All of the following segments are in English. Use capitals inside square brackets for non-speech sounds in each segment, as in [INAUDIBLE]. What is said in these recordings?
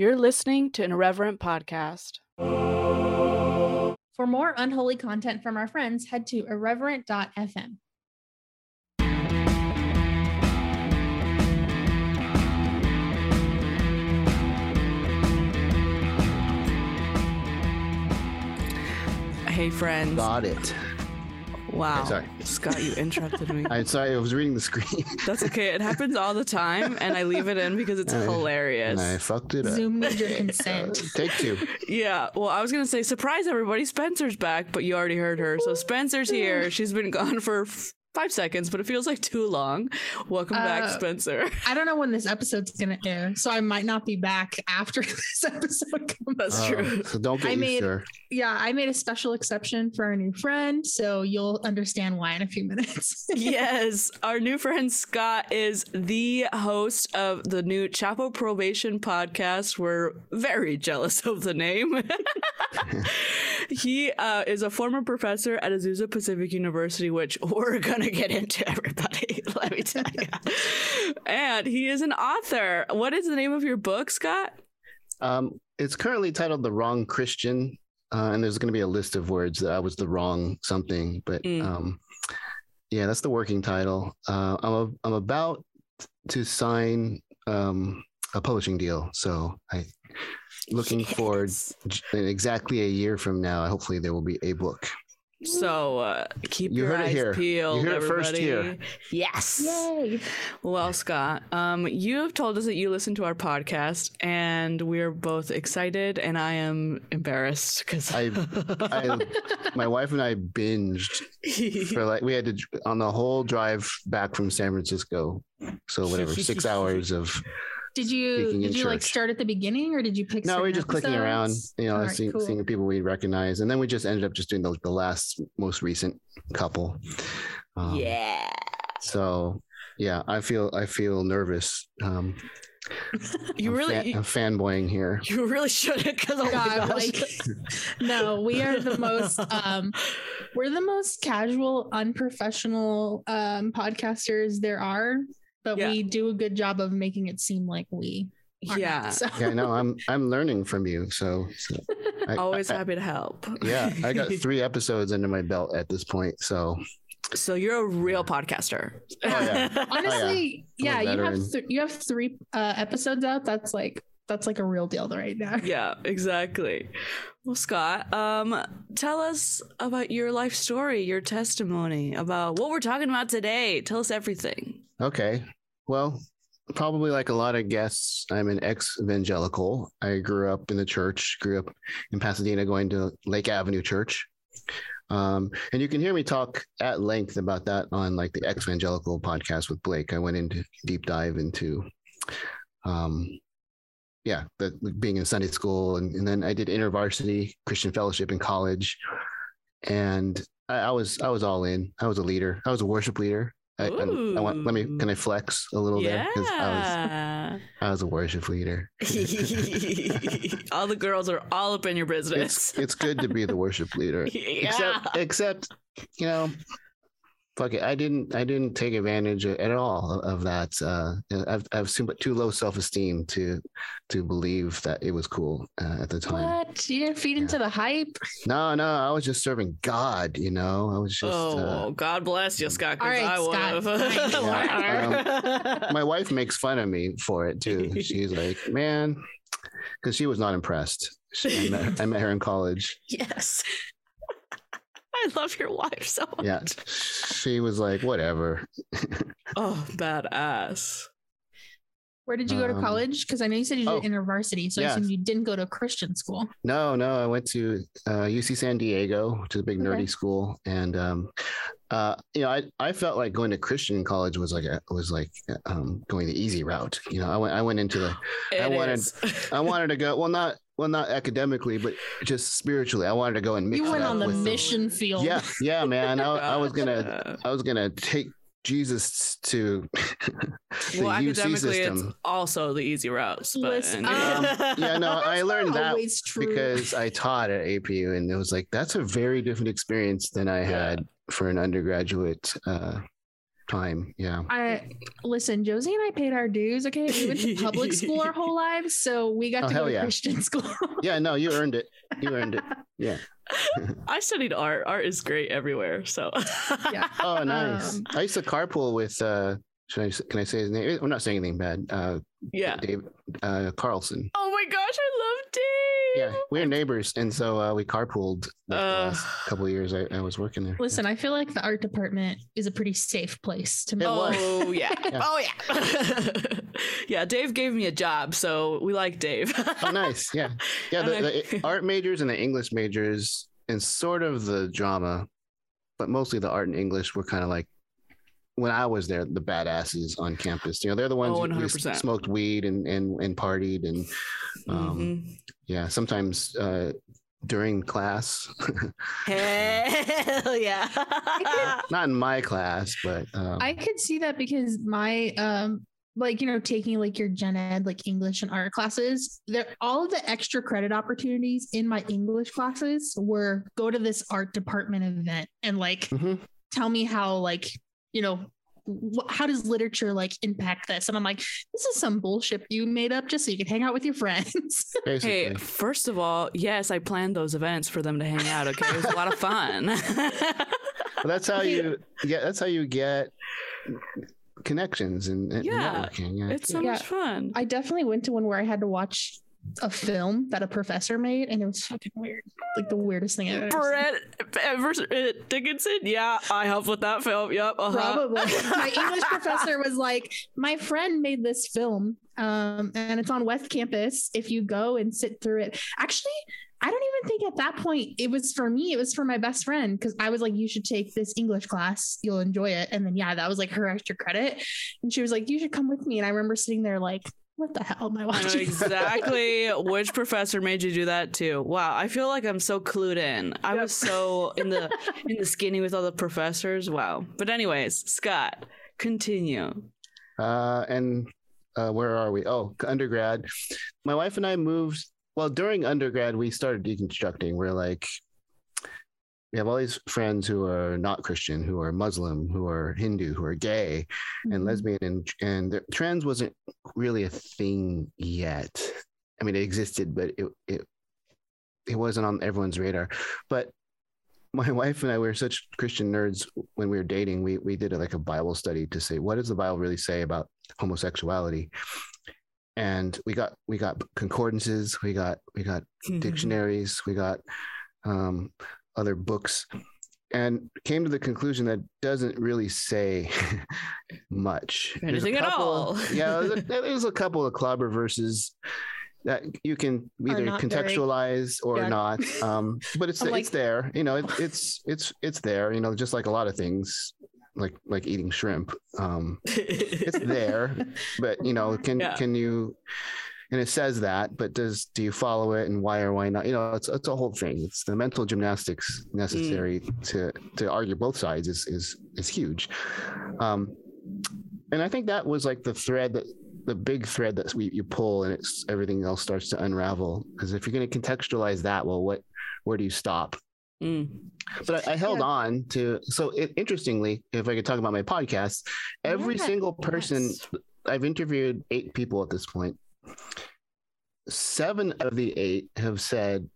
You're listening to an irreverent podcast. For more unholy content from our friends, head to irreverent.fm. Hey, friends. Got it. Wow. Sorry. Scott, you interrupted me. [LAUGHS] I'm sorry, I was reading the screen [LAUGHS] That's okay. It happens all the time, and I leave it in because it's [LAUGHS] I- hilarious. and I fucked it up. Zoom needs your consent. Uh, Take two. Yeah, well, I was gonna say surprise everybody. Spencer's back, but you already heard her. So Spencer's here. She's been gone for f- five seconds, but it feels like too long. Welcome back, Uh, Spencer. [LAUGHS] I don't know when this episode's going to air, so I might not be back after [LAUGHS] this episode comes That's Uh. So don't get I made- to her. Yeah, I made a special exception for our new friend, so you'll understand why in a few minutes. [LAUGHS] yes, our new friend Scott is the host of the new Chapel Probation podcast. We're very jealous of the name. he uh, is a former professor at Azusa Pacific University, which we're gonna get into. Everybody, [LAUGHS] let me tell you. and he is an author. What is the name of your book, Scott? Um, it's currently titled "The Wrong Christian," uh, and there's going to be a list of words that I was the wrong something. But Mm. um, yeah, that's the working title. Uh, I'm a, I'm about to sign um, a publishing deal, so I looking forward. Yes. In exactly a year from now, hopefully there will be a book. So uh, keep You your heard it eyes here. You peeled, heard it everybody. first here. Yes. Yay! Well, Scott, um, you have told us that you listen to our podcast, and we're both excited, and I am embarrassed because I, [LAUGHS] I, my wife and I binged for like we had to on the whole drive back from San Francisco. So whatever, six hours of Did you did you like start at the beginning or did you pick? no, we are were just clicking around, you know, All right, seeing, cool. seeing the people we recognize, and then we just ended up just doing the, the last most recent couple. Um, yeah. So yeah, I feel I feel nervous. Um, You I'm really, fan, I'm fanboying here. you really shouldn't, because oh my God, like no, we are the most um we're the most casual, unprofessional um podcasters there are, but Yeah. we do a good job of making it seem like we are not, yeah, so. Yeah, no, I'm I'm learning from you. So, so I- always I- happy to help. yeah, I got [LAUGHS] three episodes under my belt at this point. So so you're a real podcaster. [LAUGHS] Oh, yeah. Honestly, I'm a yeah, you have veteran. th- you have three uh, episodes out. That's like that's like a real deal right now. [LAUGHS] yeah, exactly. Well, Scott, um, tell us about your life story, your testimony, about what we're talking about today. Tell us everything. Okay. Well, probably like a lot of guests, I'm an ex evangelical. I grew up in the church, grew up in Pasadena going to Lake Avenue Church. Um, and you can hear me talk at length about that on like the ex evangelical podcast with Blake. I went into deep dive into, um, yeah, the being in Sunday school. And, and then I did intervarsity Christian fellowship in college. And I, I was, I was all in. I was a leader. I was a worship leader. I, I, I want, let me, can I flex a little there? 'Cause I was, Yeah. I was a worship leader. [LAUGHS] all the girls are all up in your business. It's it's good to be the worship leader. [LAUGHS] yeah. Except except you know, fuck it. I didn't I didn't take advantage at all of that. Uh, I've I've too, too low self esteem to to believe that it was cool uh, at the time. What? You didn't feed into the hype? No, no, I was just serving God. You know, I was just. oh, uh, God bless you, Scott. 'cause All right, I Scott, would have. [LAUGHS] [LAUGHS] my wife makes fun of me for it too. She's like, man, because she was not impressed. She, I, met I met her in college. [LAUGHS] yes. I love your wife so much. Yeah, she was like, whatever. [LAUGHS] Oh, badass. Where did you go to Um, college? Because I know you said you did oh, InterVarsity, so I yeah. assume you didn't go to a Christian school. No, no, I went to uh, UC San Diego, which is a big nerdy school, and um, uh, you know, I, I felt like going to Christian college was like a, was like um, going the easy route. You know, I went I went into the I wanted- is. [LAUGHS] I wanted to go well not well not academically, but just spiritually. I wanted to go and mix You went on the with mission field. Yeah, yeah, man. I, I was gonna [LAUGHS] I was gonna take Jesus to [LAUGHS] the well, UC academically, it's system also the easy routes. But Listen, Um, yeah, no, [LAUGHS] I learned that always true. because I taught at APU, and it was like that's a very different experience than I Yeah. had for an undergraduate uh, time. Yeah. I listen, Josie and I paid our dues. Okay, we went to [LAUGHS] public school our whole lives, so we got Oh, to go hell to yeah. Christian [LAUGHS] school. Yeah. No, you earned it. You earned it. [LAUGHS] Yeah. I studied art. Art is great everywhere. So yeah. Oh, nice. Um, I used to carpool with. uh should I, s- can I say his name? I'm not saying anything bad. Uh, yeah. Dave uh, Carlson. Oh my gosh, I love Dave. Yeah, we're neighbors, and so uh, we carpooled like, the Uh, last couple of years I, I was working there. Listen, I feel like the art department is a pretty safe place to It [LAUGHS] Oh yeah. Yeah. Oh [LAUGHS] yeah. yeah, Dave gave me a job, so we like Dave. Oh, nice. Yeah, [LAUGHS] yeah. The, And the art majors and the English majors, and sort of the drama, but mostly the art and English were kind of like when I was there, the badasses on campus. You know, they're the ones Oh, who- who 100%. smoked weed and and and partied, and um, Mhm. yeah, sometimes uh, during class, [LAUGHS] Hell yeah. [LAUGHS] not in my class, but um, I could see that because my um like you know taking like your gen ed like English and art classes, there all of the extra credit opportunities in my English classes were go to this art department event and like Mhm. tell me how like you know how does literature like impact this and i'm like this is some bullshit you made up just so you can hang out with your friends [LAUGHS] basically. Hey, first of all, yes, I planned those events for them to hang out. Okay, it was a lot of fun. [LAUGHS] But that's how you get. That's how you get connections and, and Yeah, networking. Yeah, it's so Yeah. much fun. i definitely went to one where i had to watch a film that a professor made and it was fucking weird like the weirdest thing i've ever. Brett Everett Dickinson. Yeah, I helped with that film. Yep. Uh-huh. Probably. [LAUGHS] My English professor was like, My friend made this film, um, and it's on West Campus. If you go and sit through it, actually, I don't even think at that point it was for me, it was for my best friend because I was like, You should take this English class, you'll enjoy it. And then, yeah, that was like her extra credit. And she was like, You should come with me. And I remember sitting there like, What the hell am I I know watching? [LAUGHS] exactly which professor made you do that too. Wow, I feel like I'm so clued in. I was so in the [LAUGHS] in the skinny with all the professors. Wow. But anyways, Scott, continue. Uh, and uh, where are we? Oh, undergrad. My wife and I moved. Well, during undergrad, we started deconstructing. We're like, we have all these friends who are not Christian, who are Muslim, who are Hindu, who are gay and Mhm. lesbian, and and trans wasn't really a thing yet. I mean, it existed, but it it it wasn't on everyone's radar. But my [LAUGHS] wife and I were such Christian nerds when we were dating. We we did a, like a Bible study to say what does the Bible really say about homosexuality, and we got we got concordances, we got we got dictionaries, we got um, other books, and came to the conclusion that doesn't really say [LAUGHS] much. Anything at all. yeah, there's a, [LAUGHS] there's a couple of clobber verses that you can either not very- contextualize or Yeah. not. Um, but it's [LAUGHS] I'm it's there. You know, it, it's it's it's there. You know, just like a lot of things, like like eating shrimp. Um, it's there, but you know, can Yeah. can you? And it says that, but does do you follow it, and why or why not? You know, it's it's a whole thing. It's the mental gymnastics necessary to to argue both sides is is is huge. Um, and I think that was like the thread that the big thread that we you pull, and it's everything else starts to unravel. Because if you're going to contextualize that, well, what where do you stop? Mm. But I, I held Yeah. on to. So it, interestingly, if I could talk about my podcast, every Yeah. single person Yes. I've interviewed eight people at this point. Seven of the eight have said,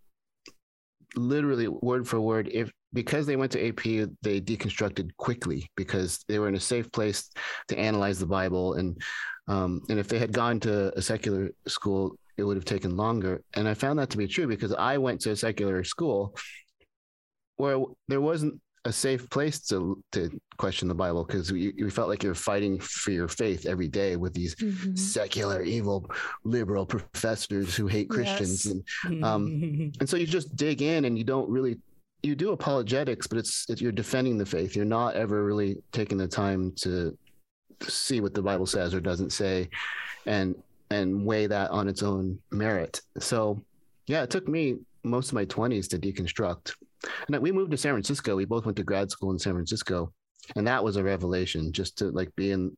literally word for word, if because they went to AP, they deconstructed quickly because they were in a safe place to analyze the Bible, and um, and if they had gone to a secular school, it would have taken longer. And I found that to be true because I went to a secular school where there wasn't a safe place to to question the Bible because you, you felt like you're fighting for your faith every day with these Mhm. secular, evil, liberal professors who hate Christians, Yes. and Um, [LAUGHS] and so you just dig in and you don't really you do apologetics, but it's, it's you're defending the faith. You're not ever really taking the time to see what the Bible says or doesn't say, and and weigh that on its own merit. So yeah, it took me most of my 20s to deconstruct. And we moved to San Francisco. We both went to grad school in San Francisco. And that was a revelation just to like be in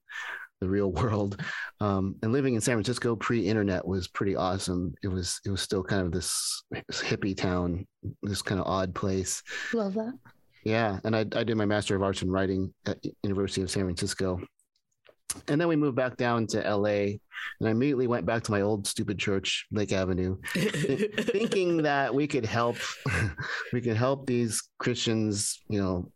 the real world. Um, and living in San Francisco pre-internet was pretty awesome. It was it was still kind of this hippie town, this kind of odd place. Love that. Yeah, and I, I did my Master of Arts in Writing at University of San Francisco. And then we moved back down to LA, and I immediately went back to my old stupid church, Lake Avenue, [LAUGHS] thinking that we could help, [LAUGHS] we could help these Christians, you know,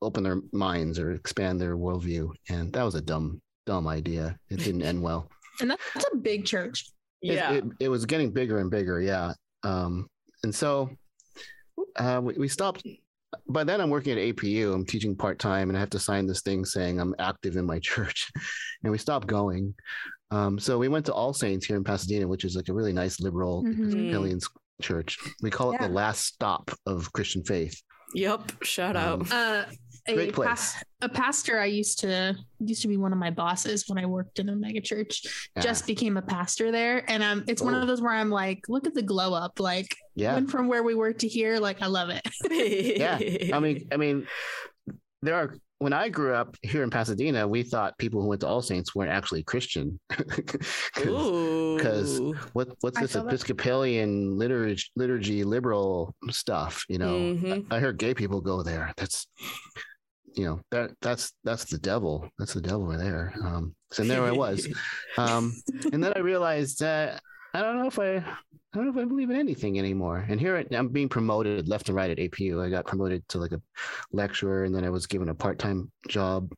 open their minds or expand their worldview. And that was a dumb, dumb idea. It didn't end well. And that's a big church. It- yeah. it, it, was getting bigger and bigger. Yeah. Um, and so uh, we, we stopped. By then, I'm working at APU. I'm teaching part time, and I have to sign this thing saying I'm active in my [LAUGHS] church. and we stopped going. Um, so we went to All Saints here in Pasadena, which is like a really nice liberal Mhm. Church. We call it Yeah. the last stop of Christian faith. Yep. Shout Um, out. Uh, a, Great place. pas- a pastor I used to used to be one of my bosses when I worked in a mega church. Yeah. Just became a pastor there, and um, it's one Oh. of those where I'm like, look at the glow up. Like yeah. went from where we were to here. Like I love it. [LAUGHS] yeah. I mean, I mean, there are. When I grew up here in Pasadena, we thought people who went to All Saints weren't actually Christian. [LAUGHS] Because what what's this feel that. Episcopalian liturgy liturgy liberal stuff? You know, Mhm. I, I heard gay people go there. That's you know that that's that's the devil. That's the devil right there. Um, so there I was, [LAUGHS] um, and then I realized that I don't know if I I don't know if I believe in anything anymore. And here I'm being promoted left and right at APU. I got promoted to like a lecturer, and then I was given a part time job.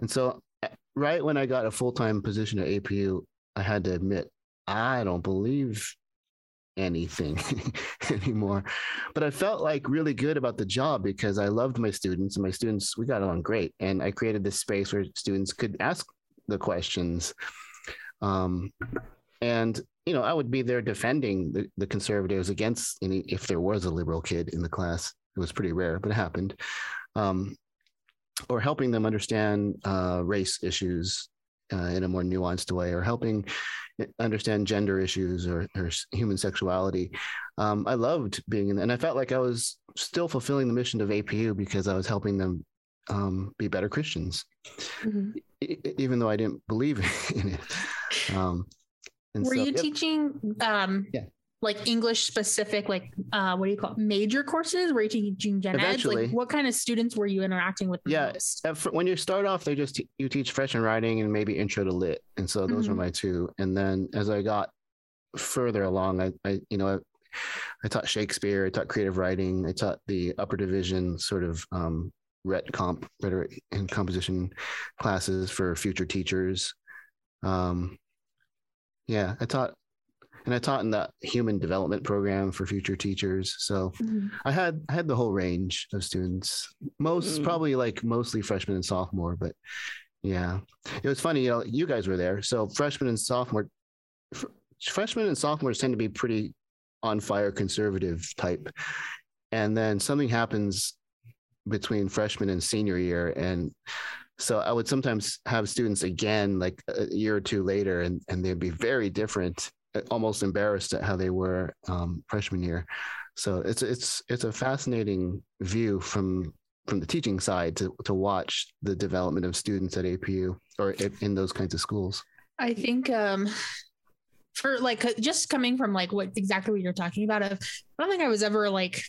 And so, uh, right when I got a full time position at APU, I had to admit I don't believe anything [LAUGHS] anymore. But I felt like really good about the job because I loved my students, and my students we got along great. And I created this space where students could ask the questions. Um, and you know, I would be there defending the, the conservatives against any if there was a liberal kid in the class. It was pretty rare, but it happened. Um, or helping them understand uh, race issues uh, in a more nuanced way, or helping understand gender issues or, or human sexuality. Um, I loved being in, and I felt like I was still fulfilling the mission of APU because I was helping them um, be better Christians, Mhm. e- even though I didn't believe [LAUGHS] in it. Um, and Were so- you yep. teaching um Yeah. Like English specific like uh what do you call it? major courses? Were you teaching gen eds? Eventually. Like what kind of students were you interacting with the Yeah, most? When you start off, they just you teach freshman writing and maybe intro to lit, and so those were Mhm. my two. And then as I got further along, I, I you know, I, I taught Shakespeare, I taught creative writing, I taught the upper division sort of um, ret comp rhetoric and composition classes for future teachers. Um, yeah, I taught, and I taught in the human development program for future teachers. So Mhm. I had I had the whole range of students. Most Mm. probably like mostly freshmen and sophomore, but yeah, it was funny. You know, you guys were there, so freshmen and sophomore, fr- freshmen and sophomores tend to be pretty on fire conservative type, and then something happens between freshman and senior year, and so I would sometimes have students again like a year or two later, and and they'd be very different, almost embarrassed at how they were um, freshman year. So it's it's it's a fascinating view from from the teaching side to to watch the development of students at APU or in, in those kinds of schools. I think um for like uh, just coming from like what exactly what you're talking about of I don't think I was ever like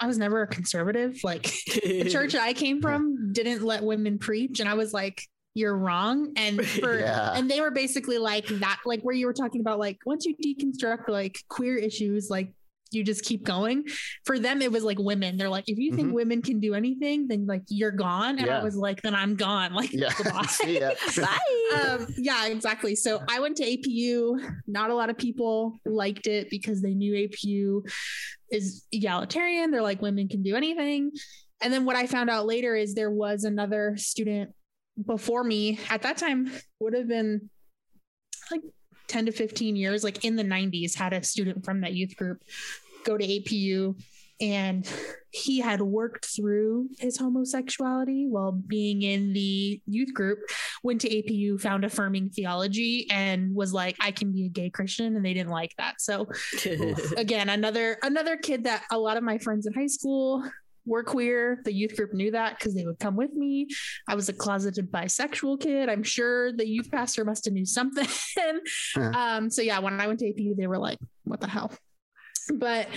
I was never a conservative. Like the [LAUGHS] church I came from didn't let women preach and I was like you're wrong and [LAUGHS] for Yeah. and they were basically like that like where you were talking about like once you deconstruct like queer issues like you just keep going for them it was like women they're like if you think Mhm. women can do anything then like you're gone and i was like then i'm gone [LAUGHS] like Yeah. goodbye. [LAUGHS] Bye. um, yeah, exactly. So I went to APU. Not a lot of people liked it because they knew APU is egalitarian. They're like women can do anything. And then what I found out later is there was another student before me at that time would have been like 10 to 15 years, like in the 90s, had a student from that youth group go to APU and he had worked through his homosexuality while being in the youth group went to APU, found affirming theology, and was like, I can be a gay Christian. And they didn't like that. So [LAUGHS] again, another another kid that a lot of my friends in high school were queer. The youth group knew that because they would come with me. I was a closeted bisexual kid. I'm sure the youth pastor must have knew something. [LAUGHS] um, so yeah, when I went to APU, they were like, what the hell? but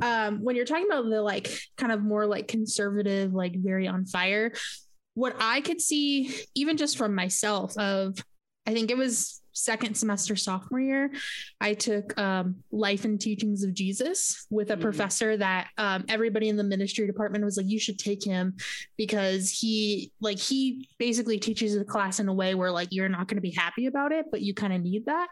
um when you're talking about the like kind of more like conservative like very on fire what i could see even just from myself of i think it was second semester sophomore year i took um, life and teachings of jesus with a Mm. professor that um, everybody in the ministry department was like you should take him because he like he basically teaches the class in a way where like you're not going to be happy about it but you kind of need that.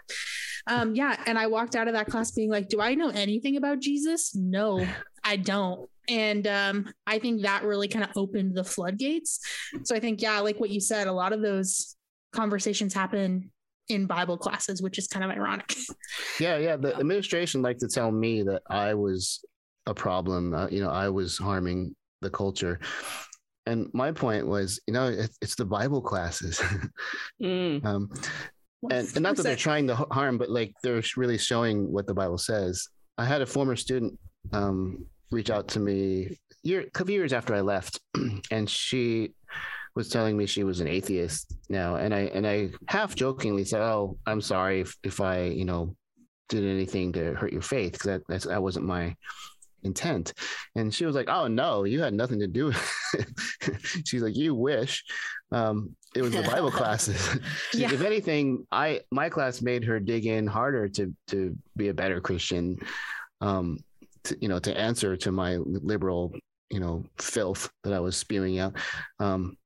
Um yeah and i walked out of that class being like do i know anything about jesus? No [SIGHS] i don't. And um i think that really kind of opened the floodgates. So i think yeah like what you said a lot of those conversations happen in bible classes which is kind of ironic [LAUGHS] Yeah, yeah. The Yeah. administration liked to tell me that I was a problem. Uh, you know, I was harming the culture. And my point was, you know, it, it's the Bible classes. [LAUGHS] Mm. um, and, and not that they're trying to harm, but like they're really showing what the Bible says. I had a former student um, reach out to me year, a couple years after I left, [CLEARS THROAT] and she was telling me she was an atheist now, and I and I half jokingly said, "Oh, I'm sorry if, if I you know did anything to hurt your faith because that that's, that wasn't my intent." And she was like, "Oh no, you had nothing to do." with it." [LAUGHS] She's like, "You wish." Um, it was the Bible [LAUGHS] classes. Yeah. If anything, I my class made her dig in harder to to be a better Christian. Um, to, you know, to answer to my liberal, you know, filth that I was spewing out. Um,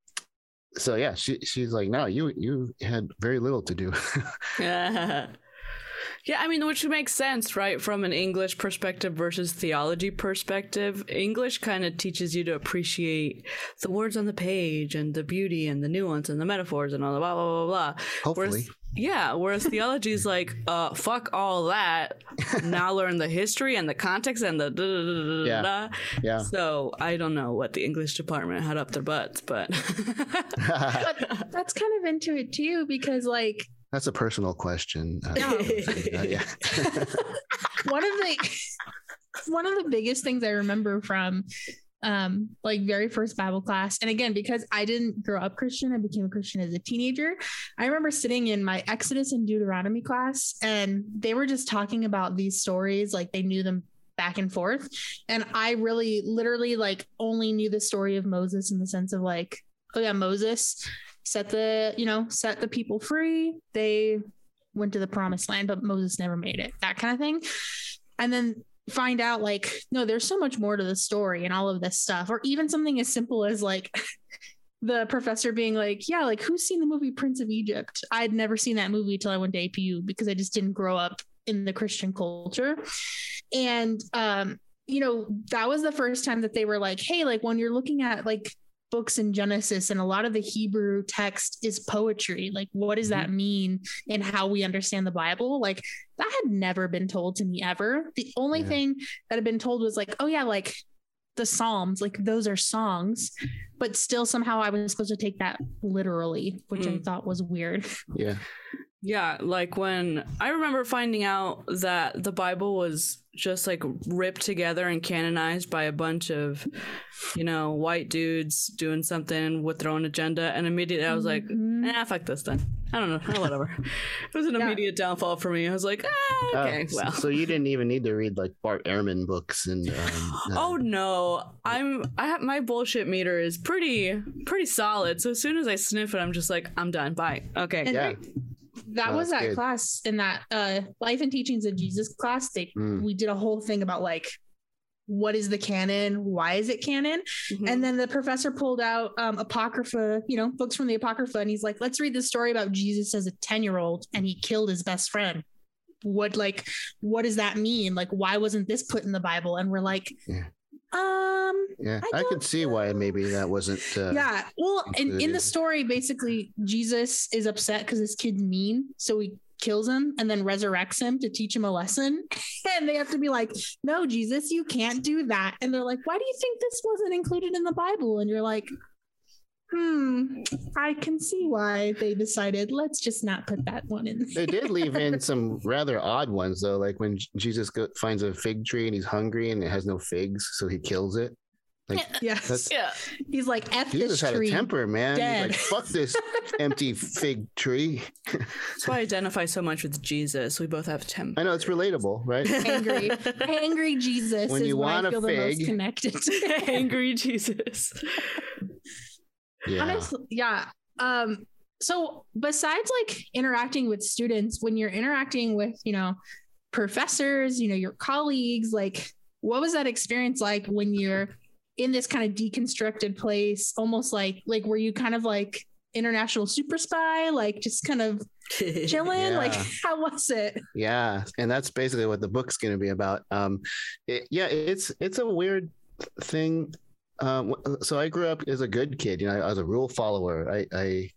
so yeah, she she's like, no, you you had very little to do. [LAUGHS] yeah, Yeah, I mean, which makes sense, right? From an English perspective versus theology perspective. English kind of teaches you to appreciate the words on the page and the beauty and the nuance and the metaphors and all the blah, blah, blah, blah. Hopefully, Whereas, yeah, whereas theology is like, uh, fuck all that. Now [LAUGHS] learn the history and the context and the da, da, da, da, da, Yeah. da. yeah. So I don't know what the English department had up their butts, but [LAUGHS] but that's kind of into it too because like That's a personal question. Uh, Yeah. uh, yeah. one of the one of the biggest things I remember from um like very first Bible class, and again because I didn't grow up Christian, I became a Christian as a teenager. I remember sitting in my Exodus and Deuteronomy class, and they were just talking about these stories like they knew them back and forth, and I really literally like only knew the story of Moses in the sense of like, oh yeah, Moses set the you know set the people free. They went to the promised land, but Moses never made it, that kind of thing. And then find out like, no, there's so much more to the story and all of this stuff. Or even something as simple as like [LAUGHS] the professor being like, yeah, like who's seen the movie Prince of Egypt? I'd never seen that movie till I went to APU because I just didn't grow up in the Christian culture. And um, you know, that was the first time that they were like, hey, like when you're looking at like books in Genesis and a lot of the Hebrew text is poetry. Like, what does that mean in how we understand the Bible? Like, that had never been told to me ever. The only Yeah. thing that had been told was like, oh, yeah, like the Psalms, like those are songs, but still somehow I was supposed to take that literally, which I Mm. thought was weird. yeah. Yeah, like when I remember finding out that the Bible was just like ripped together and canonized by a bunch of, you know, white dudes doing something with their own agenda, and immediately I was like, Mhm. "Ah, fuck this then." I don't know, oh, [LAUGHS] whatever. it was an Yeah. immediate downfall for me. I was like, "Ah, okay, Uh, well." so you didn't even need to read like Bart Ehrman books and. Um, [GASPS] Oh uh, no, I'm I have my bullshit meter is pretty pretty solid. So as soon as I sniff it, I'm just like, I'm done. Bye. Okay. And yeah. That Oh, was that good. class in that uh life and teachings of jesus class they Mm. we did a whole thing about like what is the canon why is it canon Mhm. and then the professor pulled out um apocrypha you know books from the apocrypha and he's like let's read the story about jesus as a 10 year old and he killed his best friend what like what does that mean like why wasn't this put in the bible and we're like Yeah. Um yeah, I I, could see why maybe that wasn't. Uh, yeah. Well, in, in the story, basically, Jesus is upset because his kid's mean. So he kills him and then resurrects him to teach him a lesson. [LAUGHS] And they have to be like, no, Jesus, you can't do that. And they're like, why do you think this wasn't included in the Bible? And you're like, hmm, I can see why they decided, let's just not put that one in. They did leave in [LAUGHS] some rather odd ones though, like when Jesus go, finds a fig tree and he's hungry and it has no figs, so he kills it. Like [LAUGHS] Yes. Yeah. He's like, F Jesus this had a temper, man. He's like, fuck this [LAUGHS] empty fig tree. That's why I identify so much with Jesus. We both have temper. I know it's relatable, right? Angry. Angry Jesus When is you what want I a feel the most fig. connected to. Angry Jesus. Yeah. Honestly, yeah. Um, so besides like interacting with students, when you're interacting with, you know, professors, you know, your colleagues, like what was that experience like when you're in this kind of deconstructed place, almost like like were you kind of like international super spy, like just kind of [LAUGHS] chilling? Like [LAUGHS] how was it? Yeah, and that's basically what the book's going to be about. Um, it, yeah, it's it's a weird thing. Um, so I grew up as a good kid. You know, I was a rule follower. I, I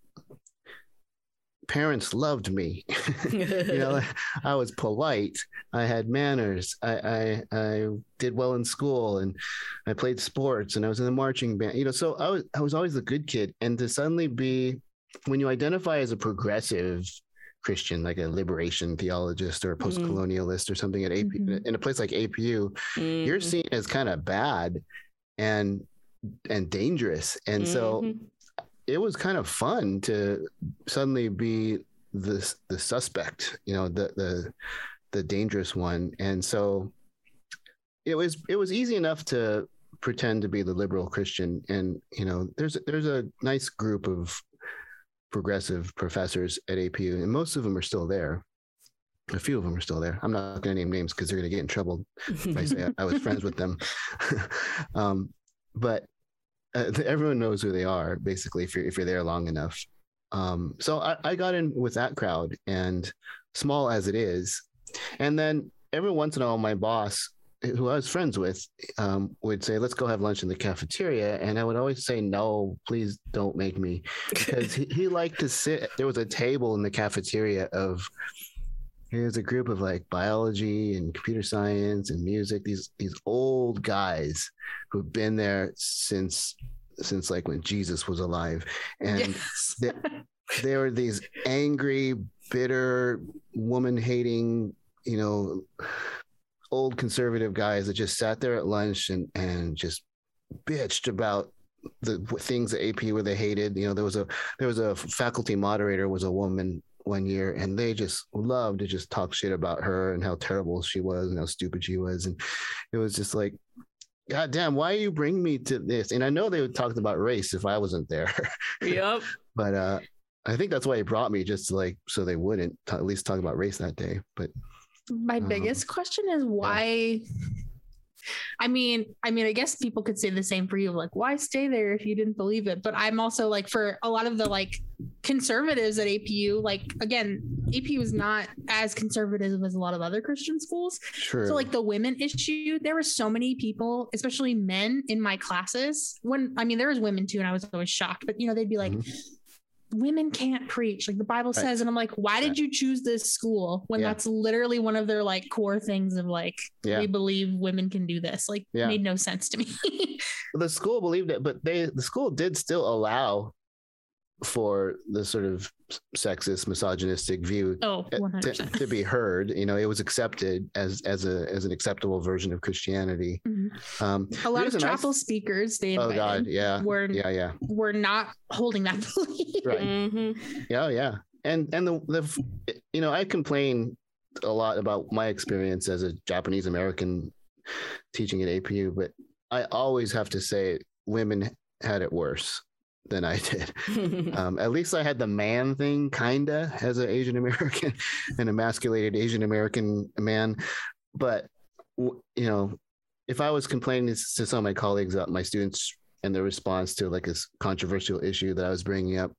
parents loved me. [LAUGHS] you know, [LAUGHS] I was polite. I had manners. I, I I did well in school, and I played sports, and I was in the marching band. You know, so I was I was always the good kid, and to suddenly be when you identify as a progressive Christian, like a liberation theologist or a post colonialist or something at AP, Mhm. in a place like APU, you're Mhm. seen as kind of bad and and dangerous. And so Mhm. it was kind of fun to suddenly be the the suspect, you know, the the the dangerous one. And so it was it was easy enough to pretend to be the liberal Christian. And you know, there's there's a nice group of progressive professors at APU, and most of them are still there. A few of them are still there. I'm not going to name names because they're going to get in trouble if I say I, was friends with them. [LAUGHS] um, but uh, everyone knows who they are, basically, if you're if you're there long enough. Um, so I, I got in with that crowd, and small as it is, and then every once in a while, my boss, who I was friends with, um, would say, "Let's go have lunch in the cafeteria," and I would always say, "No, please don't make me," because he, he liked to sit. There was a table in the cafeteria of here's a group of like biology and computer science and music these these old guys who've been there since since like when jesus was alive and yes. the- they were these angry bitter woman hating you know old conservative guys that just sat there at lunch and and just bitched about the things at AP where they hated. You know, there was a there was a faculty moderator was a woman one year, and they just loved to just talk shit about her and how terrible she was and how stupid she was, and it was just like. God damn, why you bring me to this? And I know they would talk about race if I wasn't there, [LAUGHS] Yep. but uh, I think that's why he brought me just to like so they wouldn't t- at least talk about race that day. But My Um, biggest question is why I mean, I mean, I guess people could say the same for you, like, why stay there if you didn't believe it? But I'm also like, for a lot of the like conservatives at APU, like, again, APU is not as conservative as a lot of other Christian schools. So, like, the women issue, there were so many people, especially men in my classes. When I mean, there was women too, and I was always shocked, but you know, they'd be like, mm-hmm. Women can't preach like the bible. Right. says and i'm like why did Right. you choose this school when Yeah. that's literally one of their like core things of like yeah, we believe women can do this like Yeah. made no sense to me [LAUGHS] the school believed it, but they the school did still allow for the sort of sexist, misogynistic view oh 100% to, to be heard. You know, it was accepted as as a as an acceptable version of Christianity. Mhm. Um, a lot of reason I- chapel speakers they oh God, yeah, were yeah, yeah, were not holding that [LAUGHS] belief right, Mhm. yeah, yeah. And and the the you know I complain a lot about my experience as a Japanese American teaching at APU, but I always have to say women had it worse than I did. [LAUGHS] Um, at least I had the man thing, kinda, as an Asian American, [LAUGHS] an emasculated Asian American man. But you know, if I was complaining to some of my colleagues about my students and their response to like this controversial issue that I was bringing up,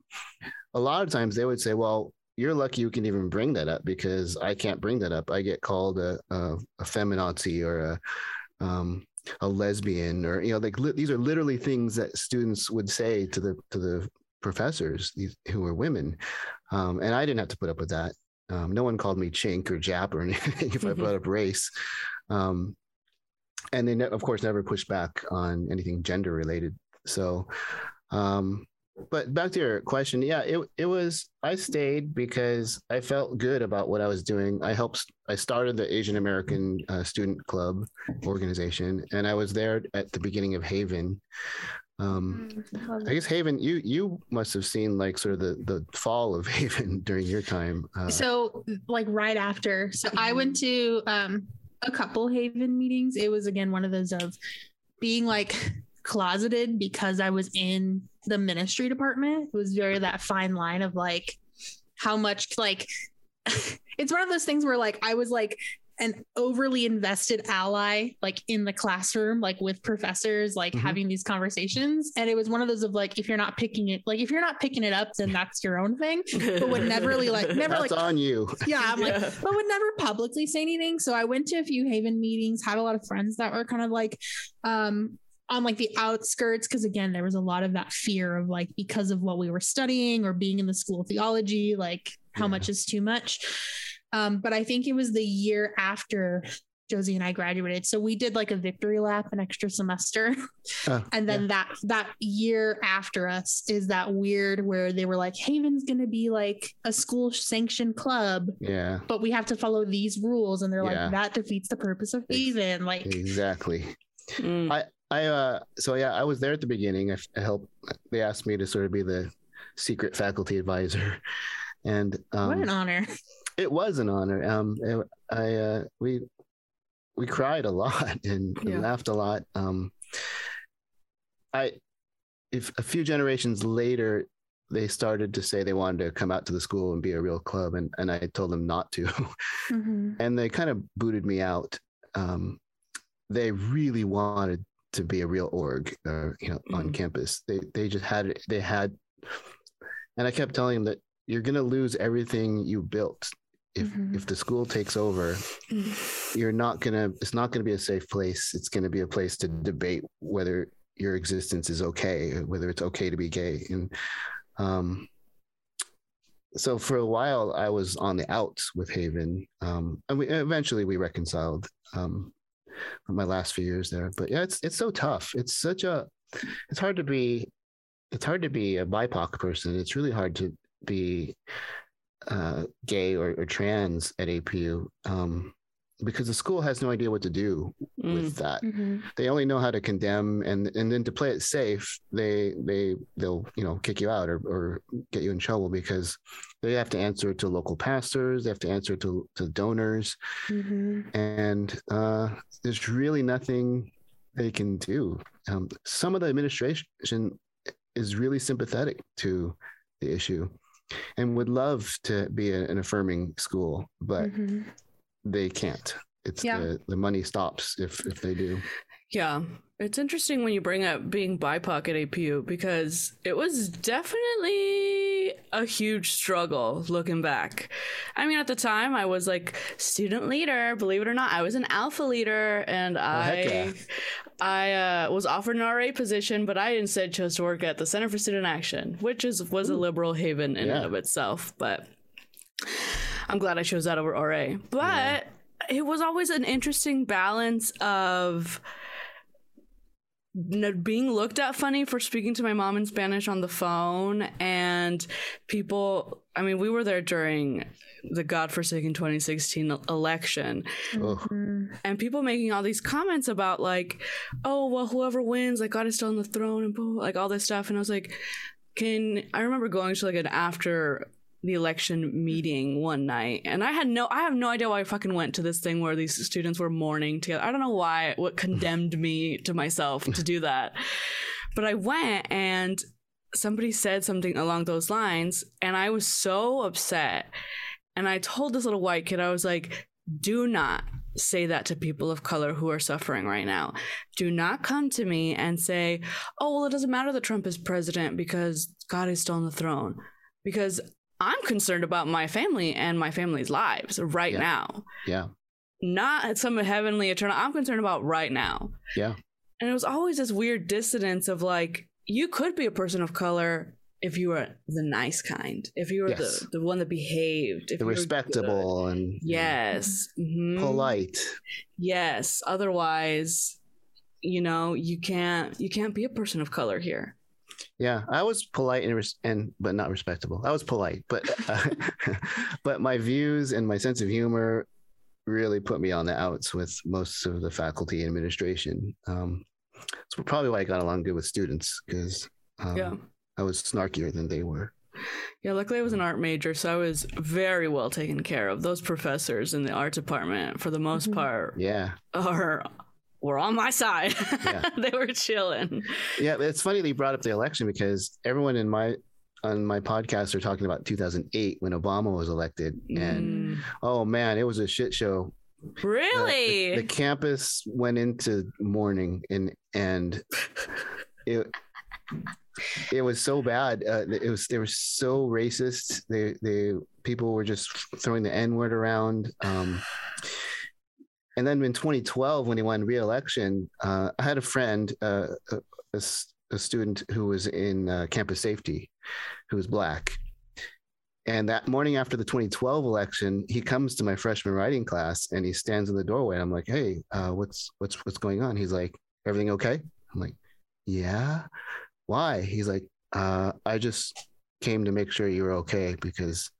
a lot of times they would say, "Well, you're lucky you can even bring that up because I can't bring that up. I get called a a, a feminazi or a um, a lesbian or you know like li- these are literally things that students would say to the to the professors these, who were women. Um, and i didn't have to put up with that. Um, no one called me chink or jap or [LAUGHS] anything if i brought up race. Um, and they ne- of course never pushed back on anything gender related so um, but back to your question, yeah, it it was I stayed because I felt good about what I was doing. I helped I started the Asian American uh, Student Club organization, and I was there at the beginning of Haven. Um, I guess Haven, you you must have seen like sort of the the fall of [LAUGHS] Haven during your time. Uh, so like right after, so I went to um a couple Haven meetings. It was again one of those of being like closeted because I was in the ministry department. It was very that fine line of like how much like [LAUGHS] it's one of those things where like I was like an overly invested ally like in the classroom like with professors like Mhm. having these conversations and it was one of those of like if you're not picking it like if you're not picking it up then that's your own thing but would never really like never that's like on you. yeah i'm like but would never publicly say anything. So I went to a few Haven meetings, had a lot of friends that were kind of like um on like the outskirts because again there was a lot of that fear of like because of what we were studying or being in the school of theology like how Yeah. much is too much um but i think it was the year after josie and i graduated so we did like a victory lap an extra semester Uh, and then that that year after us is that weird where they were like haven's gonna be like a school sanctioned club yeah, but we have to follow these rules and they're Yeah. like that defeats the purpose of haven like exactly. Mm. I uh so yeah, I was there at the beginning. I, I helped. They asked me to sort of be the secret faculty advisor, [LAUGHS] and um, what an honor [LAUGHS] it was an honor. Um, it- I uh, we we cried a [LAUGHS] lot and, and Yeah. laughed a lot. Um, I if a few generations later they started to say they wanted to come out to the school and be a real club, and and I told them not to, Mhm. and they kind of booted me out. Um, they really wanted to be a real org, uh, you know, on Mhm. campus. They they just had it. They had, and I kept telling them that you're going to lose everything you built if Mhm. if the school takes over. You're not gonna. It's not going to be a safe place. It's going to be a place to debate whether your existence is okay, whether it's okay to be gay, and um. So for a while, I was on the outs with Haven, um, and we eventually we reconciled. Um, my last few years there, but yeah, it's it's so tough. It's such a, it's hard to be, it's hard to be a BIPOC person. It's really hard to be uh, gay or, or trans at APU um, because the school has no idea what to do Mm. with that. Mhm. They only know how to condemn, and and then to play it safe, they they they'll you know kick you out or or get you in trouble because they have to answer to local pastors, they have to answer to to donors, Mhm. and uh, there's really nothing they can do. Um, some of the administration is really sympathetic to the issue and would love to be a- an affirming school, but Mhm. They can't. It's Yeah. the, the money stops if if they do. Yeah. It's interesting when you bring up being BIPOC at APU because it was definitely a huge struggle looking back. I mean, at the time, I was like student leader, believe it or not. I was an alpha leader and heck I. yeah. I uh, was offered an RA position, but I instead chose to work at the Center for Student Action, which is was a liberal haven in and of itself. But I'm glad I chose that over RA. But it was always an interesting balance of being looked at funny for speaking to my mom in Spanish on the phone and people I mean we were there during the godforsaken 2016 election Ugh. Mhm. and people making all these comments about like oh well whoever wins like god is still on the throne and blah, blah, blah, like all this stuff and i was like can i remember going to like an after the election meeting one night and i had no i have no idea why i fucking went to this thing where these students were mourning together i don't know why what condemned me to myself to do that but i went and somebody said something along those lines and i was so upset and i told this little white kid i was like do not say that to people of color who are suffering right now. Do not come to me and say, oh, well, it doesn't matter that Trump is president because God is still on the throne. Because I'm concerned about my family and my family's lives right Yeah. now. Yeah. Not some heavenly eternal. I'm concerned about right now. Yeah. And it was always this weird dissonance of like, you could be a person of color if you were the nice kind, if you were Yes. the, the one that behaved, if The you good. respectable and Yes. Mhm. polite. Yes. Otherwise, you know, you can't you can't be a person of color here. Yeah, I was polite and, res- and but not respectable. I was polite, but uh, [LAUGHS] but my views and my sense of humor really put me on the outs with most of the faculty and administration. Um, it's probably why I got along good with students because um, Yeah. I was snarkier than they were. Yeah, luckily I was an art major, so I was very well taken care of. Those professors in the art department, for the most Mhm. part, Yeah, are were on my side. Yeah. [LAUGHS] they were chilling. yeah. It's funny you brought up the election because everyone in my on my podcast are talking about 2008 when Obama was elected, and Mm, oh man, it was a shit show. Really? the, the campus went into mourning and and [LAUGHS] it it was so bad uh, it was they were so racist they they people were just throwing the n word around um and then in 2012 when he won re-election uh, i had a friend uh, a, a a student who was in uh, campus safety who was black and that morning after the 2012 election, he comes to my freshman writing class and he stands in the doorway. And I'm like, "Hey, uh, what's what's what's going on?" He's like, "Everything okay?" I'm like, "Yeah." Why? He's like, uh, "I just came to make sure you're okay because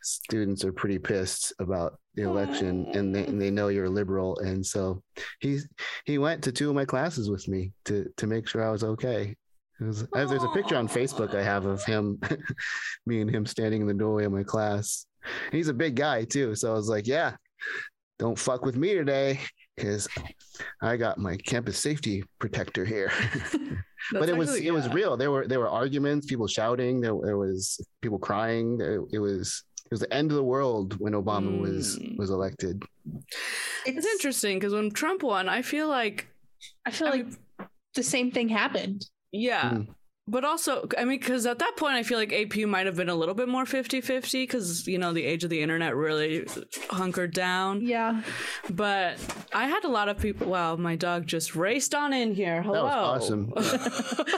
students are pretty pissed about the election and they, and they know you're liberal and so he he went to two of my classes with me to to make sure I was okay. Was, I- there's a picture on Facebook I have of him, [LAUGHS] me and him standing in the doorway of my class. And he's a big guy too, so I was like, "Yeah, don't fuck with me today, because I got my campus safety protector here." [LAUGHS] [LAUGHS] but it was actually- it was real. There were there were arguments, people shouting, there, there was people crying. There, it was it was the end of the world when Obama was Mm. was elected. It's interesting because when Trump won, I feel like I feel I like the same thing happened. Yeah. Mm. But also, I mean, because at that point, I feel like APU might have been a little bit more 50 50 because, you know, the age of the internet really hunkered down. Yeah. But I had a lot of people. Wow, my dog just raced on in here. Hello. was awesome. [LAUGHS]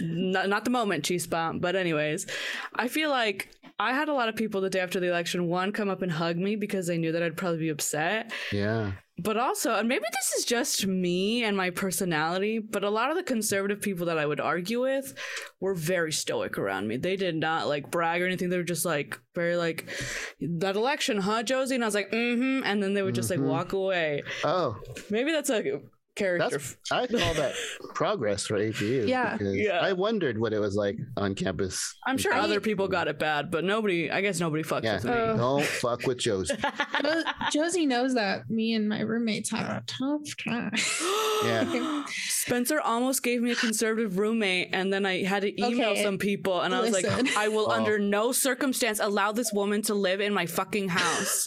not, not the moment, cheese bomb. But, anyways, I feel like I had a lot of people the day after the election, one, come up and hug me because they knew that I'd probably be upset. Yeah, But also, and maybe this is just me and my personality, but a lot of the conservative people that I would argue with were very stoic around me. They did not like brag or anything. They were just like very like that election, huh, Josie? And I was like, mm-hmm. And then they would just Mhm. like walk away. Oh, Maybe that's a character. That's- I call that [LAUGHS] progress for APU. Yeah. Yeah. I wondered what it was like on campus. I'm sure I- other people got it bad, but nobody. I guess nobody fucks Yeah, with me. Uh, don't fuck with Josie. [LAUGHS] Josie knows that me and my roommates have a tough time. [GASPS] [LAUGHS] Yeah. [LAUGHS] Spencer almost gave me a conservative roommate, and then I had to email Okay, some people, and I was listen. like, I will Oh. under no circumstance allow this woman to live in my fucking house.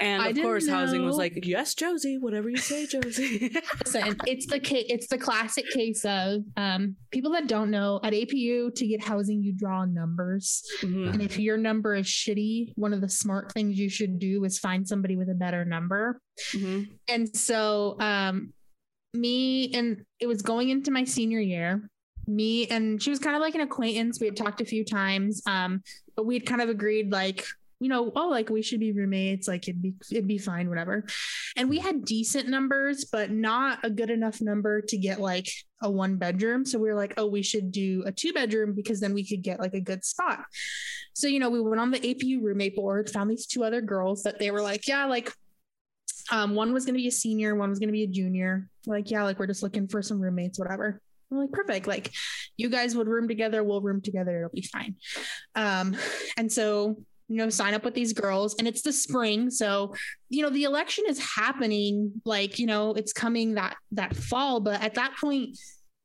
And I of didn't course, housing was like, yes, Josie, whatever you say, Josie. [LAUGHS] Listen, it's the case. It's the classic case of um, people that don't know at APU to get housing, you draw numbers, Mhm. and if your number is shitty, one of the smart things you should do is find somebody with a better number. Mhm. And so, um, me and it was going into my senior year. Me and she was kind of like an acquaintance. We had talked a few times, um, but we had kind of agreed, like, you know, oh, like we should be roommates. Like it'd be it'd be fine, whatever. And we had decent numbers, but not a good enough number to get like a one bedroom. So we were like, oh, we should do a two bedroom because then we could get like a good spot. So you know, we went on the APU roommate board, found these two other girls that they were like, yeah, like um, one was going to be a senior, one was going to be a junior. Like, yeah, like we're just looking for some roommates, whatever. We're like, perfect. Like, you guys would room together, we'll room together, it'll be fine. Um, and so, you know, sign up with these girls, and it's the spring, so you know the election is happening. Like, you know, it's coming that that fall, but at that point,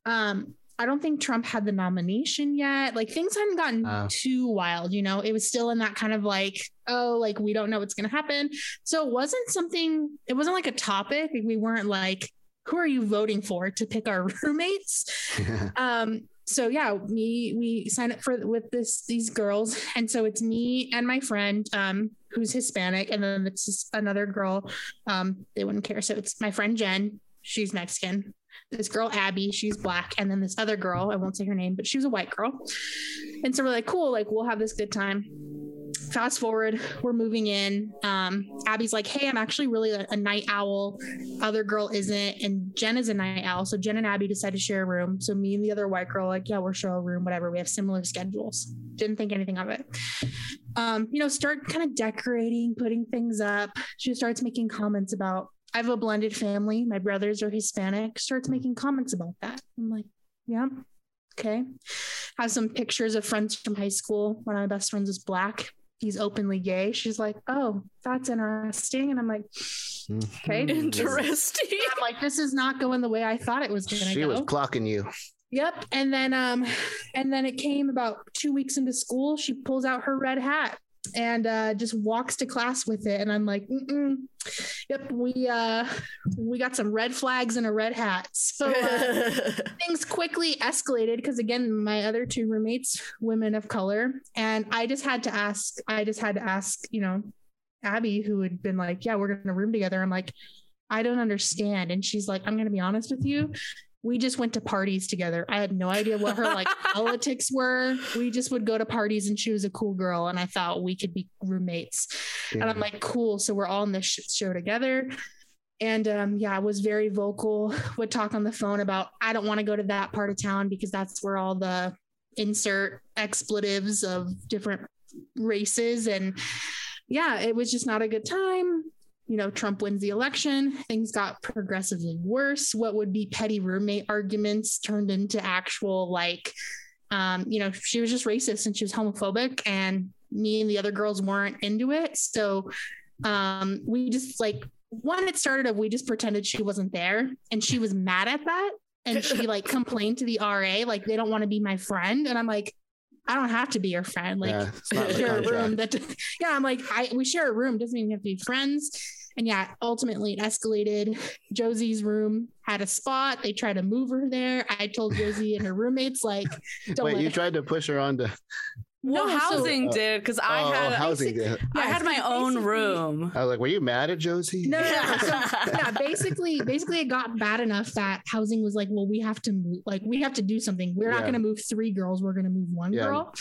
um, I don't think Trump had the nomination yet. Like things hadn't gotten Oh. too wild, you know. It was still in that kind of like, oh, like we don't know what's going to happen. So it wasn't something. It wasn't like a topic. Like, we weren't like, who are you voting for to pick our [LAUGHS] roommates? um so yeah me we sign up for with this these girls. And so it's me and my friend um who's hispanic. And then it's another girl um they wouldn't care. So it's my friend jen. She's mexican. This girl abby she's black. And then this other girl i won't say her name but she was a white girl. And so we're like cool like we'll have this good time fast forward, we're moving in. Um, Abby's like, "Hey, I'm actually really a, a night owl. Other girl isn't, and Jen is a night owl. So Jen and Abby decide to share a room. So me and the other white girl, like, yeah, we're share a room, whatever. We have similar schedules. Didn't think anything of it. Um, you know, start kind of decorating, putting things up. She starts making comments about. I have a blended family. My brothers are Hispanic. Starts making comments about that. I'm like, yeah, okay. Have some pictures of friends from high school. One of my best friends is black. He's openly gay. She's like, oh, that's interesting. And I'm like, okay. Mhm. Interesting. I'm like, this is not going the way I thought it was going to go. She was clocking you. Yep. And then um and then it came about two weeks into school. She pulls out her red hat and uh just walks to class with it. And I'm like, Mm-mm. yep, we uh we got some red flags and a red hat. So uh, [LAUGHS] things quickly escalated because again, my other two roommates, women of color, and I just had to ask, I just had to ask, you know, Abby, who had been like, Yeah, we're gonna room together. I'm like, I don't understand. And she's like, I'm gonna be honest with you we just went to parties together. I had no idea what her like [LAUGHS] politics were. We just would go to parties and she was a cool girl and I thought we could be roommates. And I'm like, cool. So we're all in this show together. And um, yeah, I was very vocal, [LAUGHS] would talk on the phone about, I don't want to go to that part of town because that's where all the insert expletives of different races. And yeah, it was just not a good time you know, Trump wins the election, things got progressively worse. What would be petty roommate arguments turned into actual, like, um, you know, she was just racist and she was homophobic, and me and the other girls weren't into it. So um, we just like, one, it started of we just pretended she wasn't there, and she was mad at that. And she [LAUGHS] like complained to the RA, like, they don't want to be my friend. And I'm like, I don't have to be your friend. Like, Yeah, it's [LAUGHS] not in the share a room that yeah i'm like i we share a room doesn't even have to be friends. And yeah ultimately it escalated. Josie's room had a spot. They tried to move her there. I told josie and her roommates like [LAUGHS] don't Wait, you her- tried to push her onto well, No, so- housing Oh, did because I oh, had housing. basic- did. I had my own room. I was like, were you mad at Josie? no, no, no. So, [LAUGHS] yeah basically basically it got bad enough that housing was like well we have to move like we have to do something we're not going to move three girls we're going to move one Yeah. girl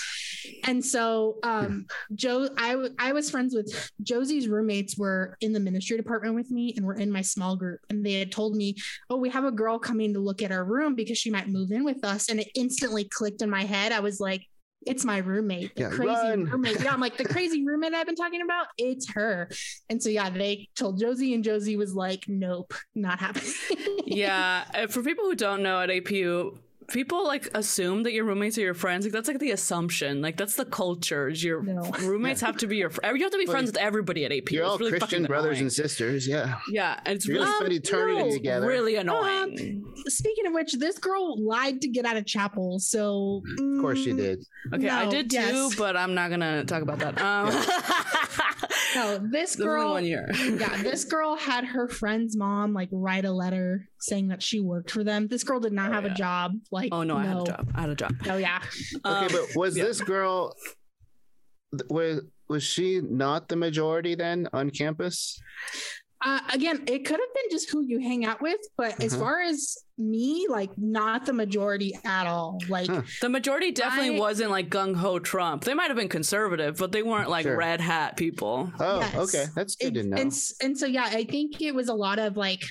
and so um joe I, w- I was friends with josie's roommates were in the ministry department with me and were in my small group and they had told me oh we have a girl coming to look at our room because she might move in with us and it instantly clicked in my head i was like it's my roommate, the Yeah, crazy run. roommate. Yeah, I'm like the crazy [LAUGHS] roommate I've been talking about. It's her. And so yeah, they told Josie, and Josie was like, "Nope, not happening." yeah, uh, for people who don't know at APU, people like assume that your roommates are your friends. Like that's like the assumption. Like that's the culture. is Your No. [LAUGHS] roommates have to be your. Fr- you have to be But friends with everybody at APU. You're It's all really Christian brothers annoying. and sisters. Yeah. yeah, and it's really, gonna spend eternity no, together. really annoying. Speaking of which, this girl lied to get out of chapel. So Of course she mm, did. okay, I no, did too, but I'm not gonna talk about that. Um, [LAUGHS] No, this this girl. one year. [LAUGHS] yeah, this girl had her friend's mom like write a letter saying that she worked for them. This girl did not Oh, have yeah. a job. Like, Oh no, I had a job. I had a job. Oh yeah, Um, Okay, but was yeah. this girl was was she not the majority then on campus? Uh, again, it could have been just who you hang out with, but as Mhm. far as me, like, not the majority at all. Like, Huh. The majority definitely I- wasn't like gung ho Trump. They might have been conservative, but they weren't like Sure. red hat people. Oh, Yes. okay, that's good It- to know. And, and so, yeah, I think it was a lot of like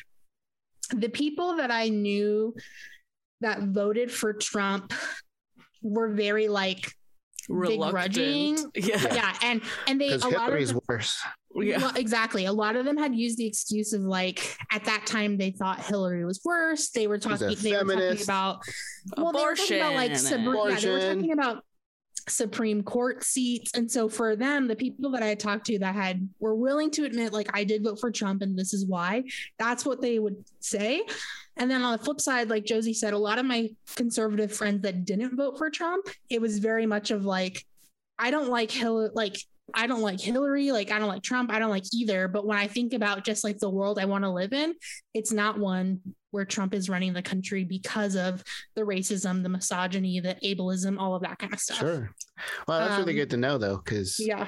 the people that I knew that voted for Trump were very like, begrudging. Yeah. yeah, and and they Because a lot of Hillary's them- worse. Yeah. Well, exactly. A lot of them had used the excuse of like at that time they thought Hillary was worse. They were She's a talking. They were talking feminist. about well, they were talking about like sub- yeah, they were talking about Supreme Court seats, and so for them, the people that I had talked to that had were willing to admit like I did vote for Trump and this is why. That's what they would say. And then on the flip side, like Josie said, a lot of my conservative friends that didn't vote for Trump, it was very much of like, I don't like Hillary, like I don't like Hillary, like I don't like Trump, I don't like either. But when I think about just like the world I want to live in, it's not one where Trump is running the country because of the racism, the misogyny, the ableism, all of that kind of stuff. Sure. Well, that's really Um, good to know though, because Yeah.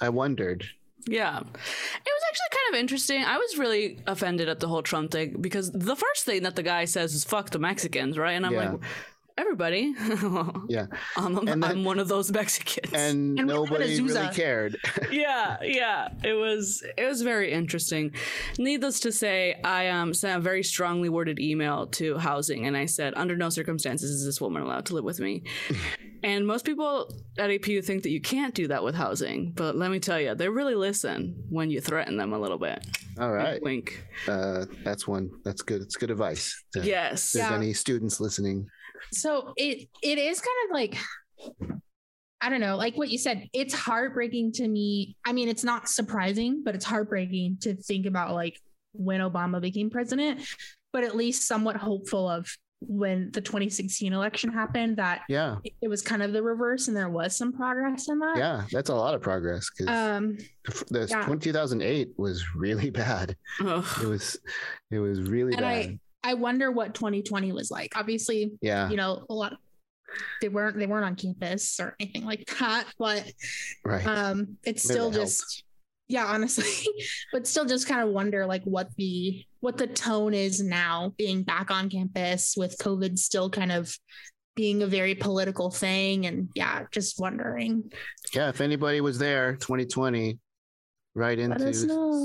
I wondered. Yeah. It was actually kind of interesting. I was really offended at the whole Trump thing because the first thing that the guy says is fuck the Mexicans, right? And I'm Yeah. like, everybody. [LAUGHS] Yeah. I'm, And then- I'm one of those Mexicans. And, And we live nobody really cared. [LAUGHS] yeah, yeah. It was it was very interesting. Needless to say, I um sent a very strongly worded email to housing and I said, under no circumstances is this woman allowed to live with me. [LAUGHS] and most people at APU think that you can't do that with housing, but let me tell you, they really listen when you threaten them a little bit. All right. Wink. Uh, that's one. That's good. It's good advice. to- If Yes. there's Yeah. any students listening. So it it is kind of like I don't know, like what you said, it's heartbreaking to me. I mean, it's not surprising, but it's heartbreaking to think about like when Obama became president, but at least somewhat hopeful of when the 2016 election happened that Yeah. it was kind of the reverse and there was some progress in that. Yeah. That's a lot of progress because Um the yeah. 2008 was really [LAUGHS] bad. Ugh. It was, it was really and bad. I I wonder what 2020 was like. Obviously, yeah. you know, a lot of, they weren't they weren't on campus or anything like that, but right. um it's Maybe still that just yeah honestly [LAUGHS] but still just kind of wonder like what the what the tone is now being back on campus with covid still kind of being a very political thing and yeah just wondering yeah. If anybody was there, 2020, right into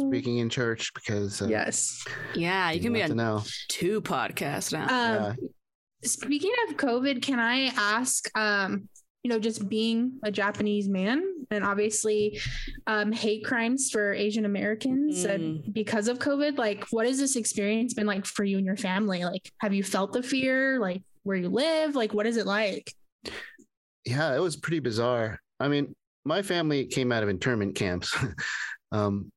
speaking in church because uh, yes Yeah, you can be want to on know. two podcasts now. um speaking of covid can i ask um you know just being a japanese man and obviously um hate crimes for asian americans and Mm. because of covid like what has this experience been like for you and your family like have you felt the fear like where you live like what is it like yeah, it was pretty bizarre. I mean, my family came out of internment camps, [LAUGHS] um,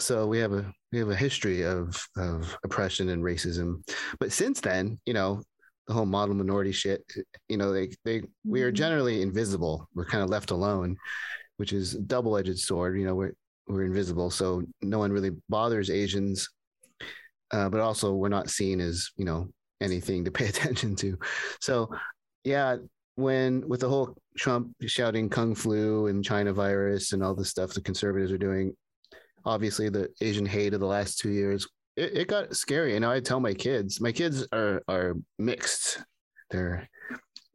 so we have a we have a history of of oppression and racism. But since then, you know, the whole model minority shit, you know, they they we are Mhm. generally invisible. We're kind of left alone, which is a double edged sword. You know, we're we're invisible, so no one really bothers Asians. Uh, but also, we're not seen as you know anything to pay [LAUGHS] attention to. So, yeah, when with the whole Trump shouting kung flu and China virus and all the stuff the conservatives are doing, obviously the Asian hate of the last two years, it, it got scary. And I tell my kids, my kids are are mixed. They're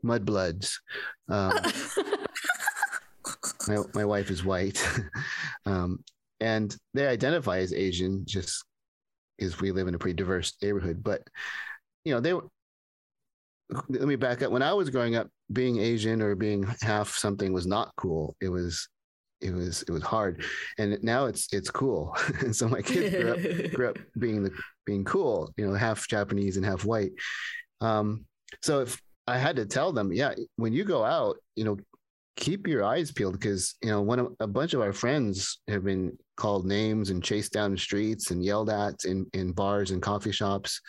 mudbloods. Um, [LAUGHS] my my wife is white, [LAUGHS] um, and they identify as Asian just because we live in a pretty diverse neighborhood. But you know, they were. Let me back up. When I was growing up, being Asian or being half something was not cool. It was, it was, it was hard, and now it's it's cool. and [LAUGHS] so my kids grew up grew up [LAUGHS] being the being cool, you know, half Japanese and half white. Um, so if I had to tell them, yeah, when you go out, you know, keep your eyes peeled because you know one of a bunch of our friends have been called names and chased down the streets and yelled at in, in bars and coffee shops.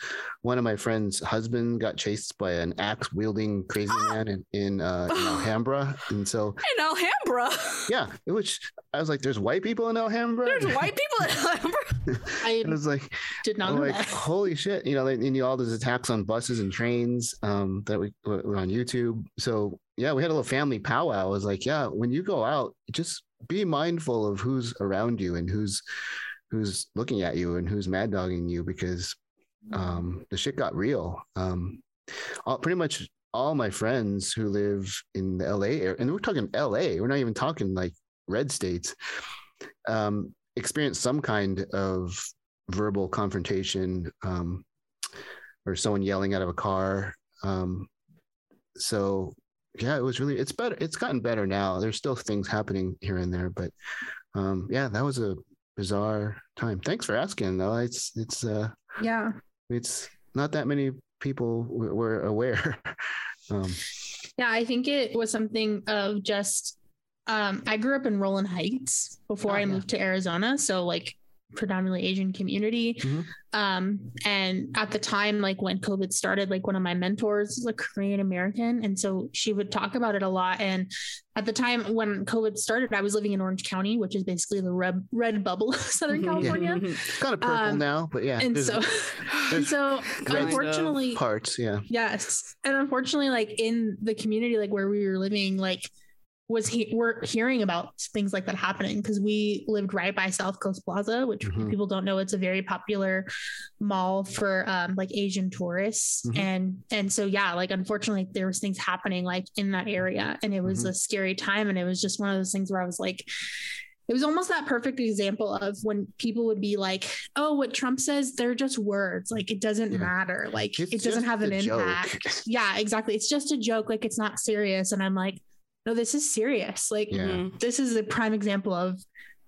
One of my friends' husband got chased by an axe wielding crazy man in, in, uh, in [SIGHS] Alhambra. And so, in Alhambra. yeah, which I was like, there's white people in Alhambra. There's white people in Alhambra. [LAUGHS] i it was like, did not know like, that holy shit! You know, and you know, all those attacks on buses and trains um, that we were on YouTube. So yeah, we had a little family powwow. I was like, yeah, when you go out, just be mindful of who's around you and who's who's looking at you and who's mad dogging you because um, the shit got real. Um, all, pretty much all my friends who live in the LA area, and we're talking LA, we're not even talking like red states, um, experienced some kind of verbal confrontation um, or someone yelling out of a car. Um, so yeah, it was really it's better. It's gotten better now. There's still things happening here and there, but um, yeah, that was a bizarre time. Thanks for asking. Though it's it's uh yeah it's not that many people w- were aware. [LAUGHS] um, Yeah, I think it was something of just um I grew up in Rowland Heights before Oh, I yeah. moved to Arizona, so like predominantly Asian community. Mhm. Um and at the time like when COVID started, like one of my mentors is a Korean American and so she would talk about it a lot and at the time when COVID started, I was living in Orange County, which is basically the red red bubble of [LAUGHS] Southern California. [LAUGHS] kind of purple Um, now, but yeah, And there's so [LAUGHS] and so unfortunately parts. Yeah, Yes. And unfortunately, like in the community, like where we were living, like was he we're hearing about things like that happening because we lived right by South Coast Plaza, which Mhm. people don't know it's a very popular mall for um, like Asian tourists, Mhm. and and so yeah, like unfortunately there was things happening like in that area, and it was Mhm. a scary time, and it was just one of those things where I was like. It was almost that perfect example of when people would be like, "Oh, what Trump says, they're just words. Like it doesn't Yeah. matter. Like It's it doesn't have an impact." yeah, exactly. It's just a joke. Like it's not serious. And I'm like, no, this is serious. Like Yeah. Mhm. this is a prime example of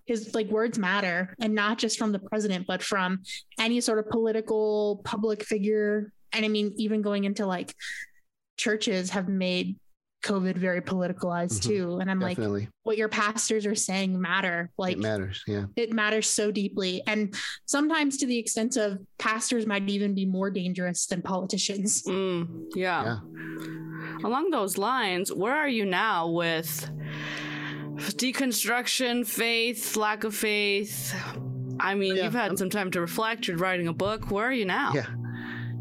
his like words matter and not just from the president, but from any sort of political public figure. And I mean, even going into like churches have made COVID very politicalized Mhm. too. And I'm like, what your pastors are saying matter. Like it matters. Yeah. it matters so deeply. And sometimes to the extent of pastors might even be more dangerous than politicians. Mm, yeah. Along those lines, where are you now with deconstruction, faith, lack of faith? I mean, Yeah, you've had I'm- some time to reflect. You're writing a book. Where are you now? Yeah.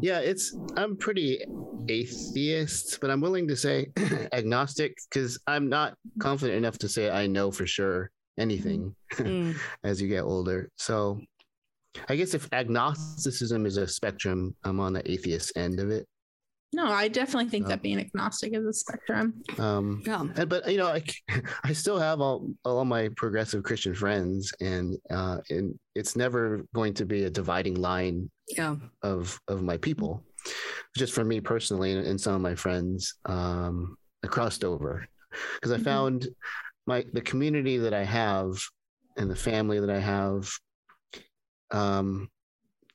Yeah, it's I'm pretty atheist, but I'm willing to say [CLEARS THROAT] agnostic because I'm not confident enough to say I know for sure anything Mm, [LAUGHS] as you get older. So I guess if agnosticism is a spectrum, I'm on the atheist end of it. No, I definitely think Oh. that being agnostic is a spectrum. Um, yeah. and, but you know, I, [LAUGHS] I still have all all my progressive Christian friends, and uh, and it's never going to be a dividing line Yeah. of of my people just for me personally and, and some of my friends um I crossed over. Because I Mhm. found my the community that I have and the family that I have um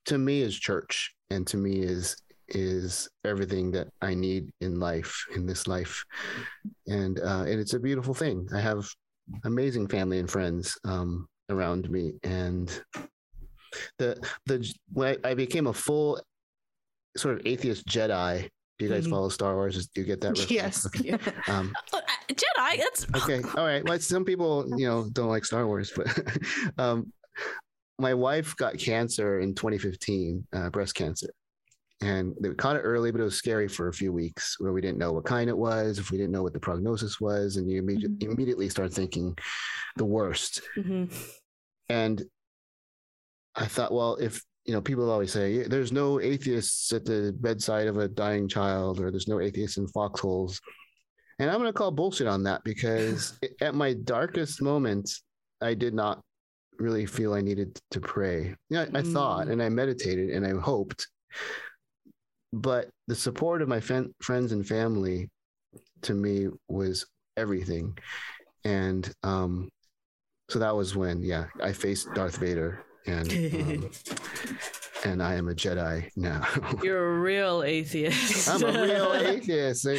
to me is church and to me is is everything that I need in life in this life. And uh and it's a beautiful thing. I have amazing family and friends um around me. And the the when I, I became a full sort of atheist Jedi. Do you guys Mhm. follow Star Wars? Do you get that? reference? Yes. Okay. Um, [LAUGHS] Uh, Jedi. That's [LAUGHS] okay. All right. Well, some people, you know, [LAUGHS] don't like Star Wars, but um, my wife got cancer in 2015, uh, breast cancer, and they caught it early, but it was scary for a few weeks where we didn't know what kind it was, if we didn't know what the prognosis was, and you immediately Mhm. immediately start thinking the worst. Mhm. And I thought, well, if you know, people always say there's no atheists at the bedside of a dying child, or there's no atheists in foxholes. And I'm going to call bullshit on that because [LAUGHS] at my darkest moments, I did not really feel I needed to pray. Yeah, I, I thought Mm. and I meditated and I hoped, but the support of my fen- friends and family to me was everything. And um, so that was when, yeah, I faced Darth Vader and um, and I am a Jedi now. [LAUGHS] You're a real atheist. I'm a real [LAUGHS] atheist. I,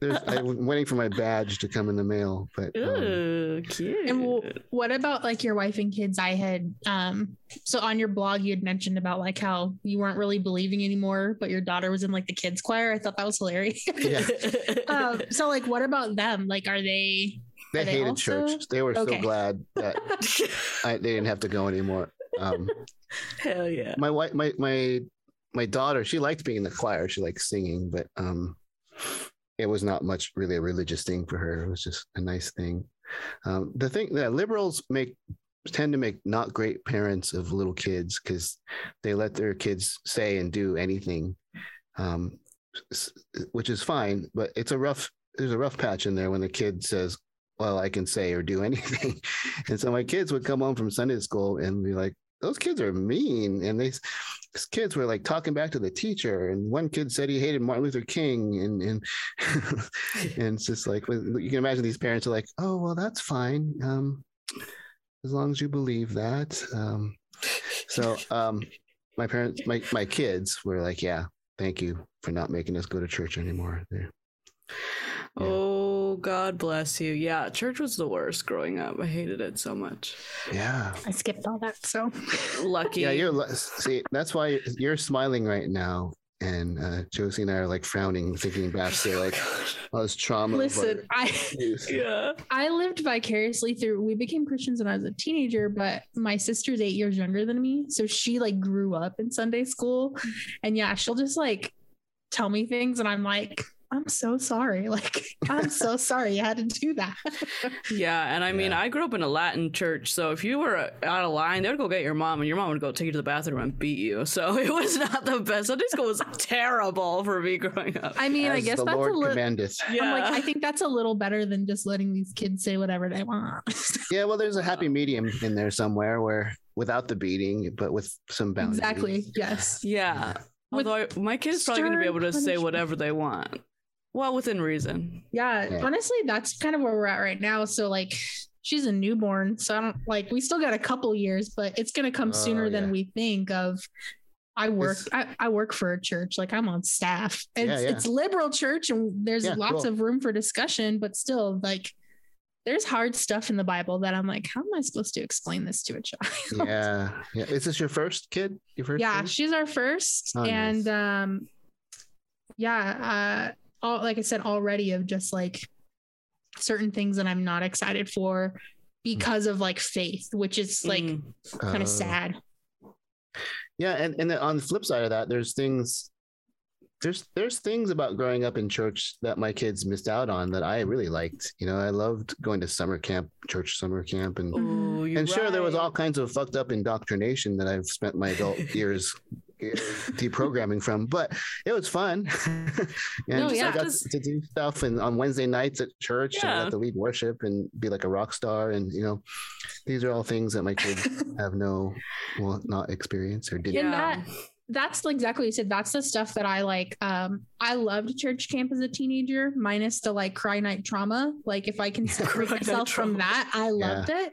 there's, I'm waiting for my badge to come in the mail, but um, Ooh, cute. And w- what about like your wife and kids? I had um so on your blog you had mentioned about like how you weren't really believing anymore, but your daughter was in like the kids choir. I thought that was hilarious. Yeah. [LAUGHS] um, so like what about them? Like are they they they hated also- church. They were Okay. so glad that I, they didn't have to go anymore. Um, [LAUGHS] Hell yeah. my wife, my my my daughter, she liked being in the choir. She liked singing, but um, it was not much really a religious thing for her. It was just a nice thing. Um, the thing that liberals make tend to make not great parents of little kids because they let their kids say and do anything, um, which is fine. But it's a rough. There's a rough patch in there when the kid says, "Well, I can say or do [LAUGHS] anything," and so my kids would come home from Sunday school and be like, "Those kids are mean," and these kids were like talking back to the teacher and one kid said he hated martin luther king and and [LAUGHS] and it's just like you can imagine these parents are like oh well that's fine um as long as you believe that. Um so um my parents my my kids were like yeah thank you for not making us go to church anymore. They're- Yeah. Oh, God bless you. Yeah, church was the worst growing up. I hated it so much. yeah I skipped all that. So Lucky. yeah you're see that's why you're smiling right now and uh josie and i are like frowning thinking back to like [LAUGHS] all this trauma listen, I. [LAUGHS] Yeah. I lived vicariously through we became Christians when I was a teenager, but my sister's eight years younger than me. So she like grew up in Sunday school. And yeah, she'll just like tell me things and I'm like, I'm so sorry. [LAUGHS] Like, I'm so sorry you had to do that. [LAUGHS] Yeah, and I mean, Yeah. I grew up in a Latin church, so if you were uh, out of line, they would go get your mom, and your mom would go take you to the bathroom and beat you. So [LAUGHS] it was not the best. Sunday school was terrible for me growing up. I mean, I guess the that's Lord a little. Yeah, I'm like, I think that's a little better than just letting these kids say whatever they want. Yeah, well, there's a happy medium in there somewhere where without the beating, but with some boundaries. exactly. Yes. yeah. With Although I- my kid's probably going to be able to say whatever they want, well, within reason. Yeah, Yeah. honestly, that's kind of where we're at right now. So like she's a newborn, so I don't like we still got a couple years, but it's gonna come Oh, sooner than yeah. we think of. I work I, I work for a church, like I'm on staff. It's Yeah, yeah. it's liberal church and there's Yeah, lots cool. of room for discussion, but still like there's hard stuff in the Bible that I'm like, how am I supposed to explain this to a child? Yeah, yeah. Is this your first kid? Your first? yeah kid? she's our first Oh, nice. and um yeah uh all, like i said already of just like certain things that i'm not excited for because of like faith which is like Mm. kind of sad Yeah, and and then on the flip side of that, there's things. There's there's things about growing up in church that my kids missed out on that I really liked. You know, I loved going to summer camp, church summer camp, and Ooh, you're and sure there was all kinds of fucked up indoctrination that I've spent my adult [LAUGHS] years deprogramming from, but it was fun. [LAUGHS] and No, yeah. I got Just- to do stuff and on Wednesday nights at church and I got to lead worship and be like a rock star. And you know, these are all things that my kids [LAUGHS] have no, well, not experience or didn't. Yeah. that that's exactly what you said. That's the stuff that I like. Um, I loved church camp as a teenager, minus the like cry night trauma. Like if I can [LAUGHS] separate myself from that, I loved it.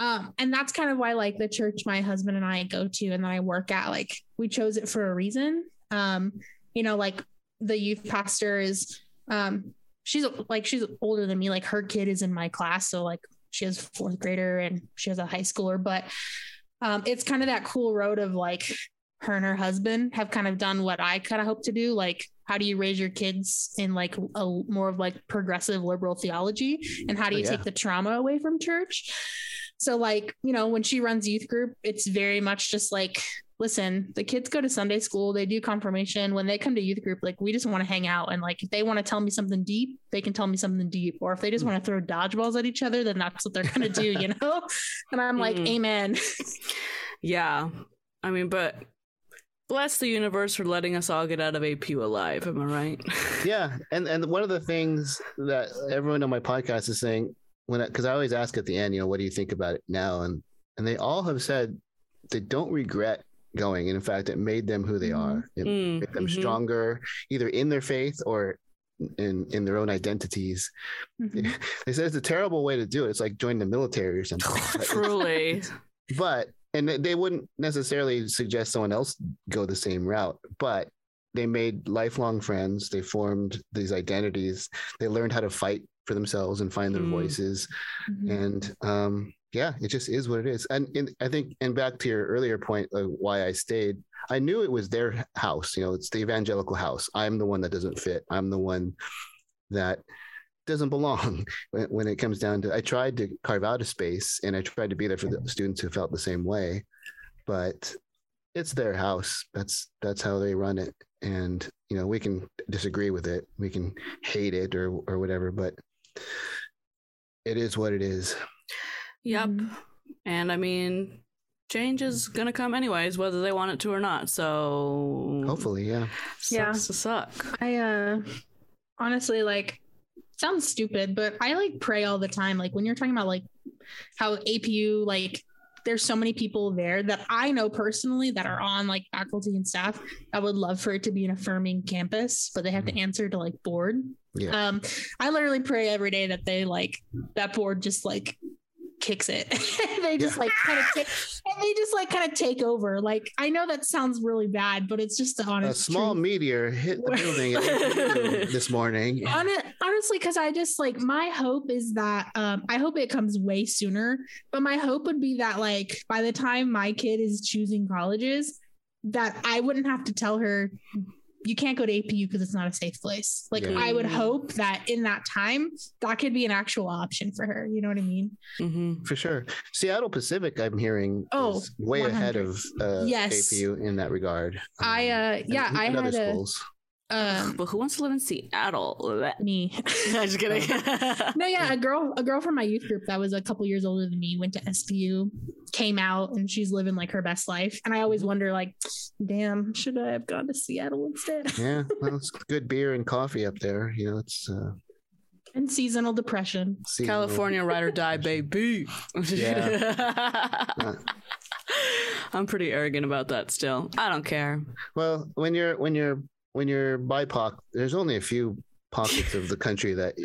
Um, and that's kind of why like the church my husband and I go to and that I work at, like we chose it for a reason. Um, you know, like the youth pastor is um she's like she's older than me, like her kid is in my class. So like she has fourth grader and she has a high schooler, but um it's kind of that cool road of like her and her husband have kind of done what I kind of hope to do. Like, how do you raise your kids in like a more of like progressive liberal theology? And how do Oh, you yeah. take the trauma away from church? So, like, you know, when she runs youth group, it's very much just like, listen, the kids go to Sunday school, they do confirmation. When they come to youth group, like, we just want to hang out. And like, if they want to tell me something deep, they can tell me something deep. Or if they just Hmm. want to throw dodgeballs at each other, then that's what they're going to do, you [LAUGHS] know? And I'm like, Mhm. amen. Yeah. I mean, but bless the universe for letting us all get out of APU alive. Am I right? yeah and and one of the things that everyone on my podcast is saying when because I, always ask at the end you know what do you think about it now and and they all have said they don't regret going and in fact it made them who they Mhm. are it Mm, made them mhm. stronger either in their faith or in in their own identities Mhm. [LAUGHS] they said it's a terrible way to do it it's like joining the military or something [LAUGHS] Truly. [LAUGHS] but and they wouldn't necessarily suggest someone else go the same route but they made lifelong friends they formed these identities they learned how to fight for themselves and find their Mm. voices. Mhm. and um yeah it just is what it is. And, and i think and back to your earlier point of why i stayed i knew it was their house you know it's the evangelical house. I'm the one that doesn't fit. I'm the one that doesn't belong [LAUGHS] when, when it comes down to i tried to carve out a space and i tried to be there for the students who felt the same way but it's their house. That's that's how they run it. And you know we can disagree with it. We can hate it or or whatever but it is what it is Yep. Mhm. And I mean, change is gonna come anyways, whether they want it to or not. So hopefully yeah sucks Yeah. to suck. I uh honestly like sounds stupid, but I like pray all the time. Like when you're talking about like how APU like there's so many people there that I know personally that are on like faculty and staff. I would love for it to be an affirming campus, but they have to answer to like board. Yeah. Um I literally pray every day that they like that board just like kicks it. [LAUGHS] they just Yeah. like kind of take and they just like kind of take over. Like I know that sounds really bad, but it's just the a small truth. meteor hit the building [LAUGHS] this morning Hon- honestly because i just like my hope is that um i hope it comes way sooner but my hope would be that like by the time my kid is choosing colleges that i wouldn't have to tell her you can't go to apu because it's not a safe place. Like Yeah. i would Mm. hope that in that time that could be an actual option for her. You know what i mean? Hmm for sure. Seattle pacific i'm hearing Oh, is way ahead of uh, Yes. apu in that regard. I Um, uh yeah i and other had a schools Um, But who wants to live in Seattle? me. [LAUGHS] I'm just kidding. no, yeah, a girl, a girl from my youth group that was a couple years older than me went to SPU, came out, and she's living like her best life. And I always wonder, like, damn, should I have gone to Seattle instead? [LAUGHS] Yeah, well, it's good beer and coffee up there. You know, it's uh, and seasonal depression. seasonal. California ride or die, baby. Uh, [LAUGHS] I'm pretty arrogant about that still. I don't care. well, when you're when you're when you're BIPOC, there's only a few pockets of the country that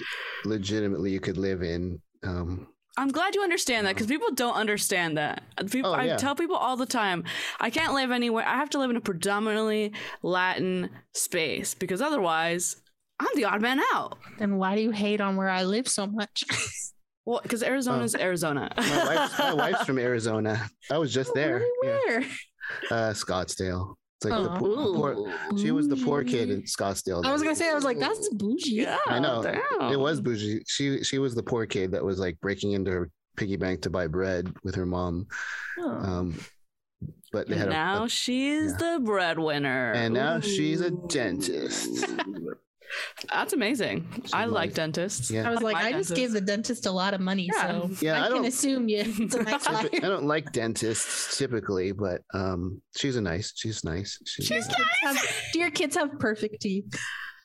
legitimately you could live in. Um, I'm glad you understand that because people don't understand that. People, Oh, I tell people all the time, I can't live anywhere. I have to live in a predominantly Latin space because otherwise, I'm the odd man out. Then why do you hate on where I live so much? [LAUGHS] Well, because Arizona is Arizona. Oh. my, wife's, my wife's from Arizona. I was just [LAUGHS] there. Really? Yeah. Where? Uh, Scottsdale. It's like the Oh. poor, poor, she was the poor kid in Scottsdale. I was gonna say, I was like, that's bougie. yeah, I know. damn. It was bougie. She she was the poor kid that was like breaking into her piggy bank to buy bread with her mom. Oh. Um, but they had a, now a- she's yeah. the breadwinner. and now she's a dentist. [LAUGHS] That's amazing. I like dentists. Yeah. I was like, my I just gave the dentist a lot of money, Yeah. so Yeah, I, I can don't- assume you. It's a nice life. I don't like dentists typically, but um, she's a nice. She's nice. She's, She's uh, Kids have- do your kids have perfect teeth?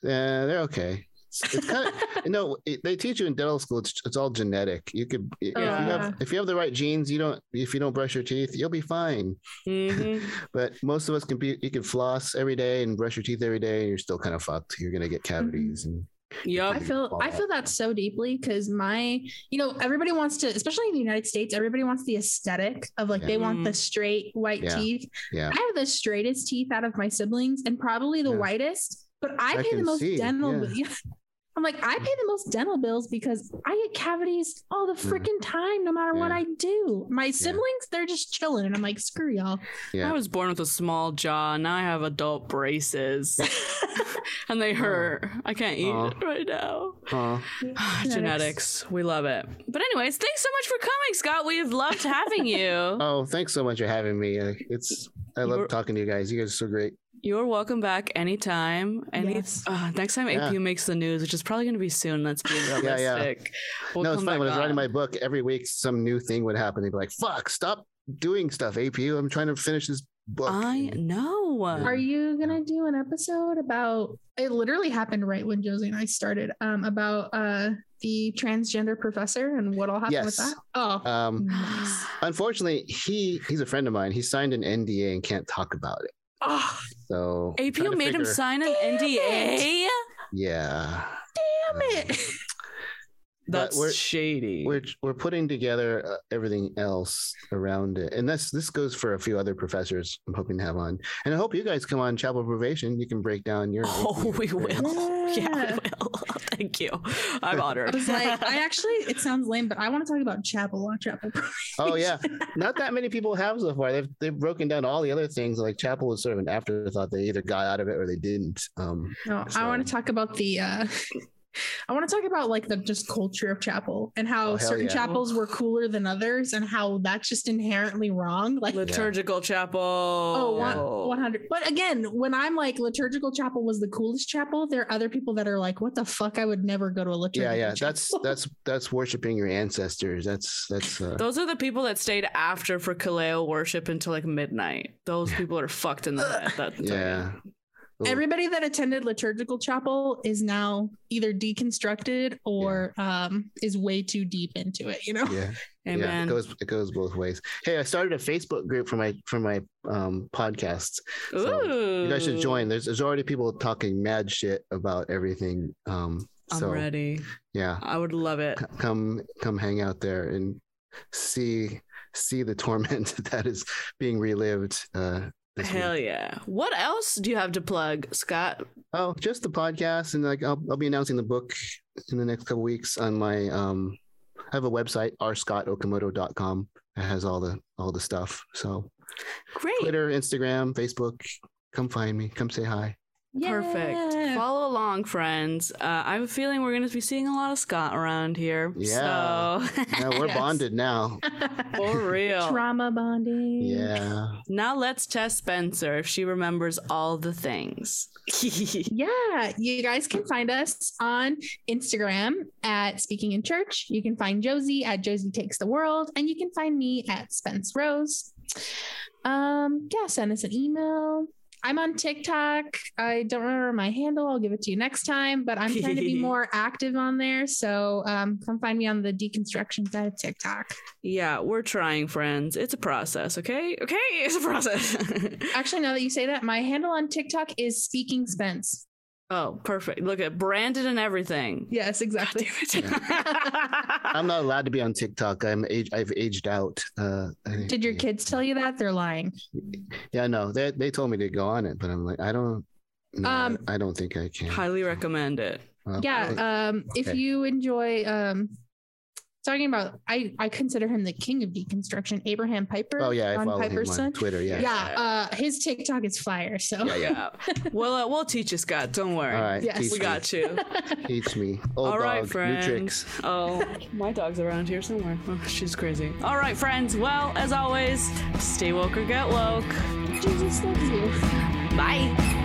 Yeah, they're okay. It's, it's kind of [LAUGHS] you know it, they teach you in dental school. It's, it's all genetic. You could if you have if you have the right genes, you don't if you don't brush your teeth, you'll be fine. Mhm. [LAUGHS] But most of us can be you can floss every day and brush your teeth every day, and you're still kind of fucked. You're gonna get cavities and Yup. I feel I feel that so deeply because my, you know, everybody wants to, especially in the United States, everybody wants the aesthetic of like Yeah. they want the Mhm. straight white Yeah. teeth. yeah. I have the straightest teeth out of my siblings and probably the Yeah. whitest, but I, I pay the most see, dental. yeah. [LAUGHS] bi- I'm like, I pay the most dental bills because I get cavities all the Mhm. freaking time, no matter what I do. My siblings, they're just chilling, and I'm like, screw y'all. Yeah. I was born with a small jaw. Now I have adult braces, [LAUGHS] and they hurt. I can't eat Aw. it right now. Aw. [SIGHS] Genetics. We love it. But anyways, thanks so much for coming, Scott. We've loved having you. [LAUGHS] Oh, thanks so much for having me. Uh, It's I love You're- talking to you guys. You guys are so great. You're welcome back anytime. Any Yes. uh, next time Yeah. APU makes the news, which is probably going to be soon. Let's be [LAUGHS] yeah. realistic. We'll no, it's come funny back when I was writing my book. Every week, some new thing would happen. They'd be like, "Fuck, stop doing stuff, APU. I'm trying to finish this book." I know. Are you gonna do an episode about? It literally happened right when Josie and I started. Um, about uh the transgender professor and what all happened with that. Oh, Um, nice. unfortunately, he he's a friend of mine. He signed an NDA and can't talk about it. Oh, So I'm trying APU to made him sign an Damn NDA? Yeah, damn it! But [LAUGHS] That's we're- shady. we're we're putting together uh, everything else around it, and this this goes for a few other professors. I'm hoping to have on, and I hope you guys come on Chapel Probation. You can break down your. Oh, we will. Yeah, [LAUGHS] Yeah. we will. Thank you. I'm honored. I was like, I actually, it sounds lame, but I want to talk about chapel on chapel. Oh yeah, not that many people have so far. They've they've broken down all the other things. Like Chapel was sort of an afterthought. They either got out of it or they didn't. Um, No, I want to talk about the. uh I want to talk about like the just culture of chapel and how Oh, certain yeah. chapels were cooler than others and how that's just inherently wrong. Like, Liturgical chapel. oh, Oh, one- 100. But again, when I'm like liturgical chapel was the coolest chapel, there are other people that are like, what the fuck? I would never go to a liturgical chapel. yeah, yeah. chapel. That's that's that's worshiping your ancestors. That's that's. Uh, Those are the people that stayed after for Kaleo worship until like midnight. Those people are fucked in the head. That, yeah. Ooh. Everybody that attended liturgical chapel is now either deconstructed or um, is way too deep into it. You know. Yeah. [LAUGHS] Yeah, it goes it goes both ways. Hey, I started a Facebook group for my for my um podcasts. So Ooh. You guys should join. There's there's already people talking mad shit about everything. Um I'm so ready. yeah. I would love it. c- Come come hang out there and see see the torment [LAUGHS] that is being relived uh this Hell week. yeah. What else do you have to plug, Scott? Oh, just the podcast and like I'll I'll be announcing the book in the next couple weeks on my um I have a website rscottokamoto.com. It has all the all the stuff. So Great. Twitter, Instagram, Facebook. Come find me. Come say hi. Perfect. Follow along, friends. Uh, I have a feeling we're going to be seeing a lot of Scott around here. Yeah. So, Yeah, we're [LAUGHS] Yes. bonded now. for [LAUGHS] real. Trauma bonding. Yeah. Now let's test Spencer if she remembers all the things. [LAUGHS] Yeah, you guys can find us on Instagram at Speaking in Church. You can find Josie at Josie Takes the World, and you can find me at Spence Rose. Um, yeah, send us an email. I'm on TikTok. I don't remember my handle. I'll give it to you next time, but I'm trying to be [LAUGHS] more active on there. So um, come find me on the deconstruction side of TikTok. yeah, we're trying, friends. It's a process, okay? Okay, [LAUGHS] it's a process. [LAUGHS] Actually, now that you say that, my handle on TikTok is Speaking Spence. Oh, perfect. Look at branded and everything. Yes, exactly. [LAUGHS] I'm not allowed to be on TikTok. I'm age, I've aged out. Uh, Did your kids tell you that? They're lying. Yeah, no, they they told me to go on it, but I'm like, I don't. No, Um, I don't think I can. Highly recommend it. Uh, yeah um if you enjoy um talking about i i consider him the king of deconstruction abraham piper oh yeah, I follow piper's him on son Twitter. Yeah. yeah uh his tiktok is fire so Yeah, yeah. Yeah. [LAUGHS] well, uh, we'll teach you, Scott. Don't worry. All right. Yes. teach We me. got you. [LAUGHS] Teach me. Old All right, dog, friends. new. Oh, my dog's around here somewhere. Oh, she's crazy. All right, friends. Well, as always, stay woke or get woke. jesus loves you Bye.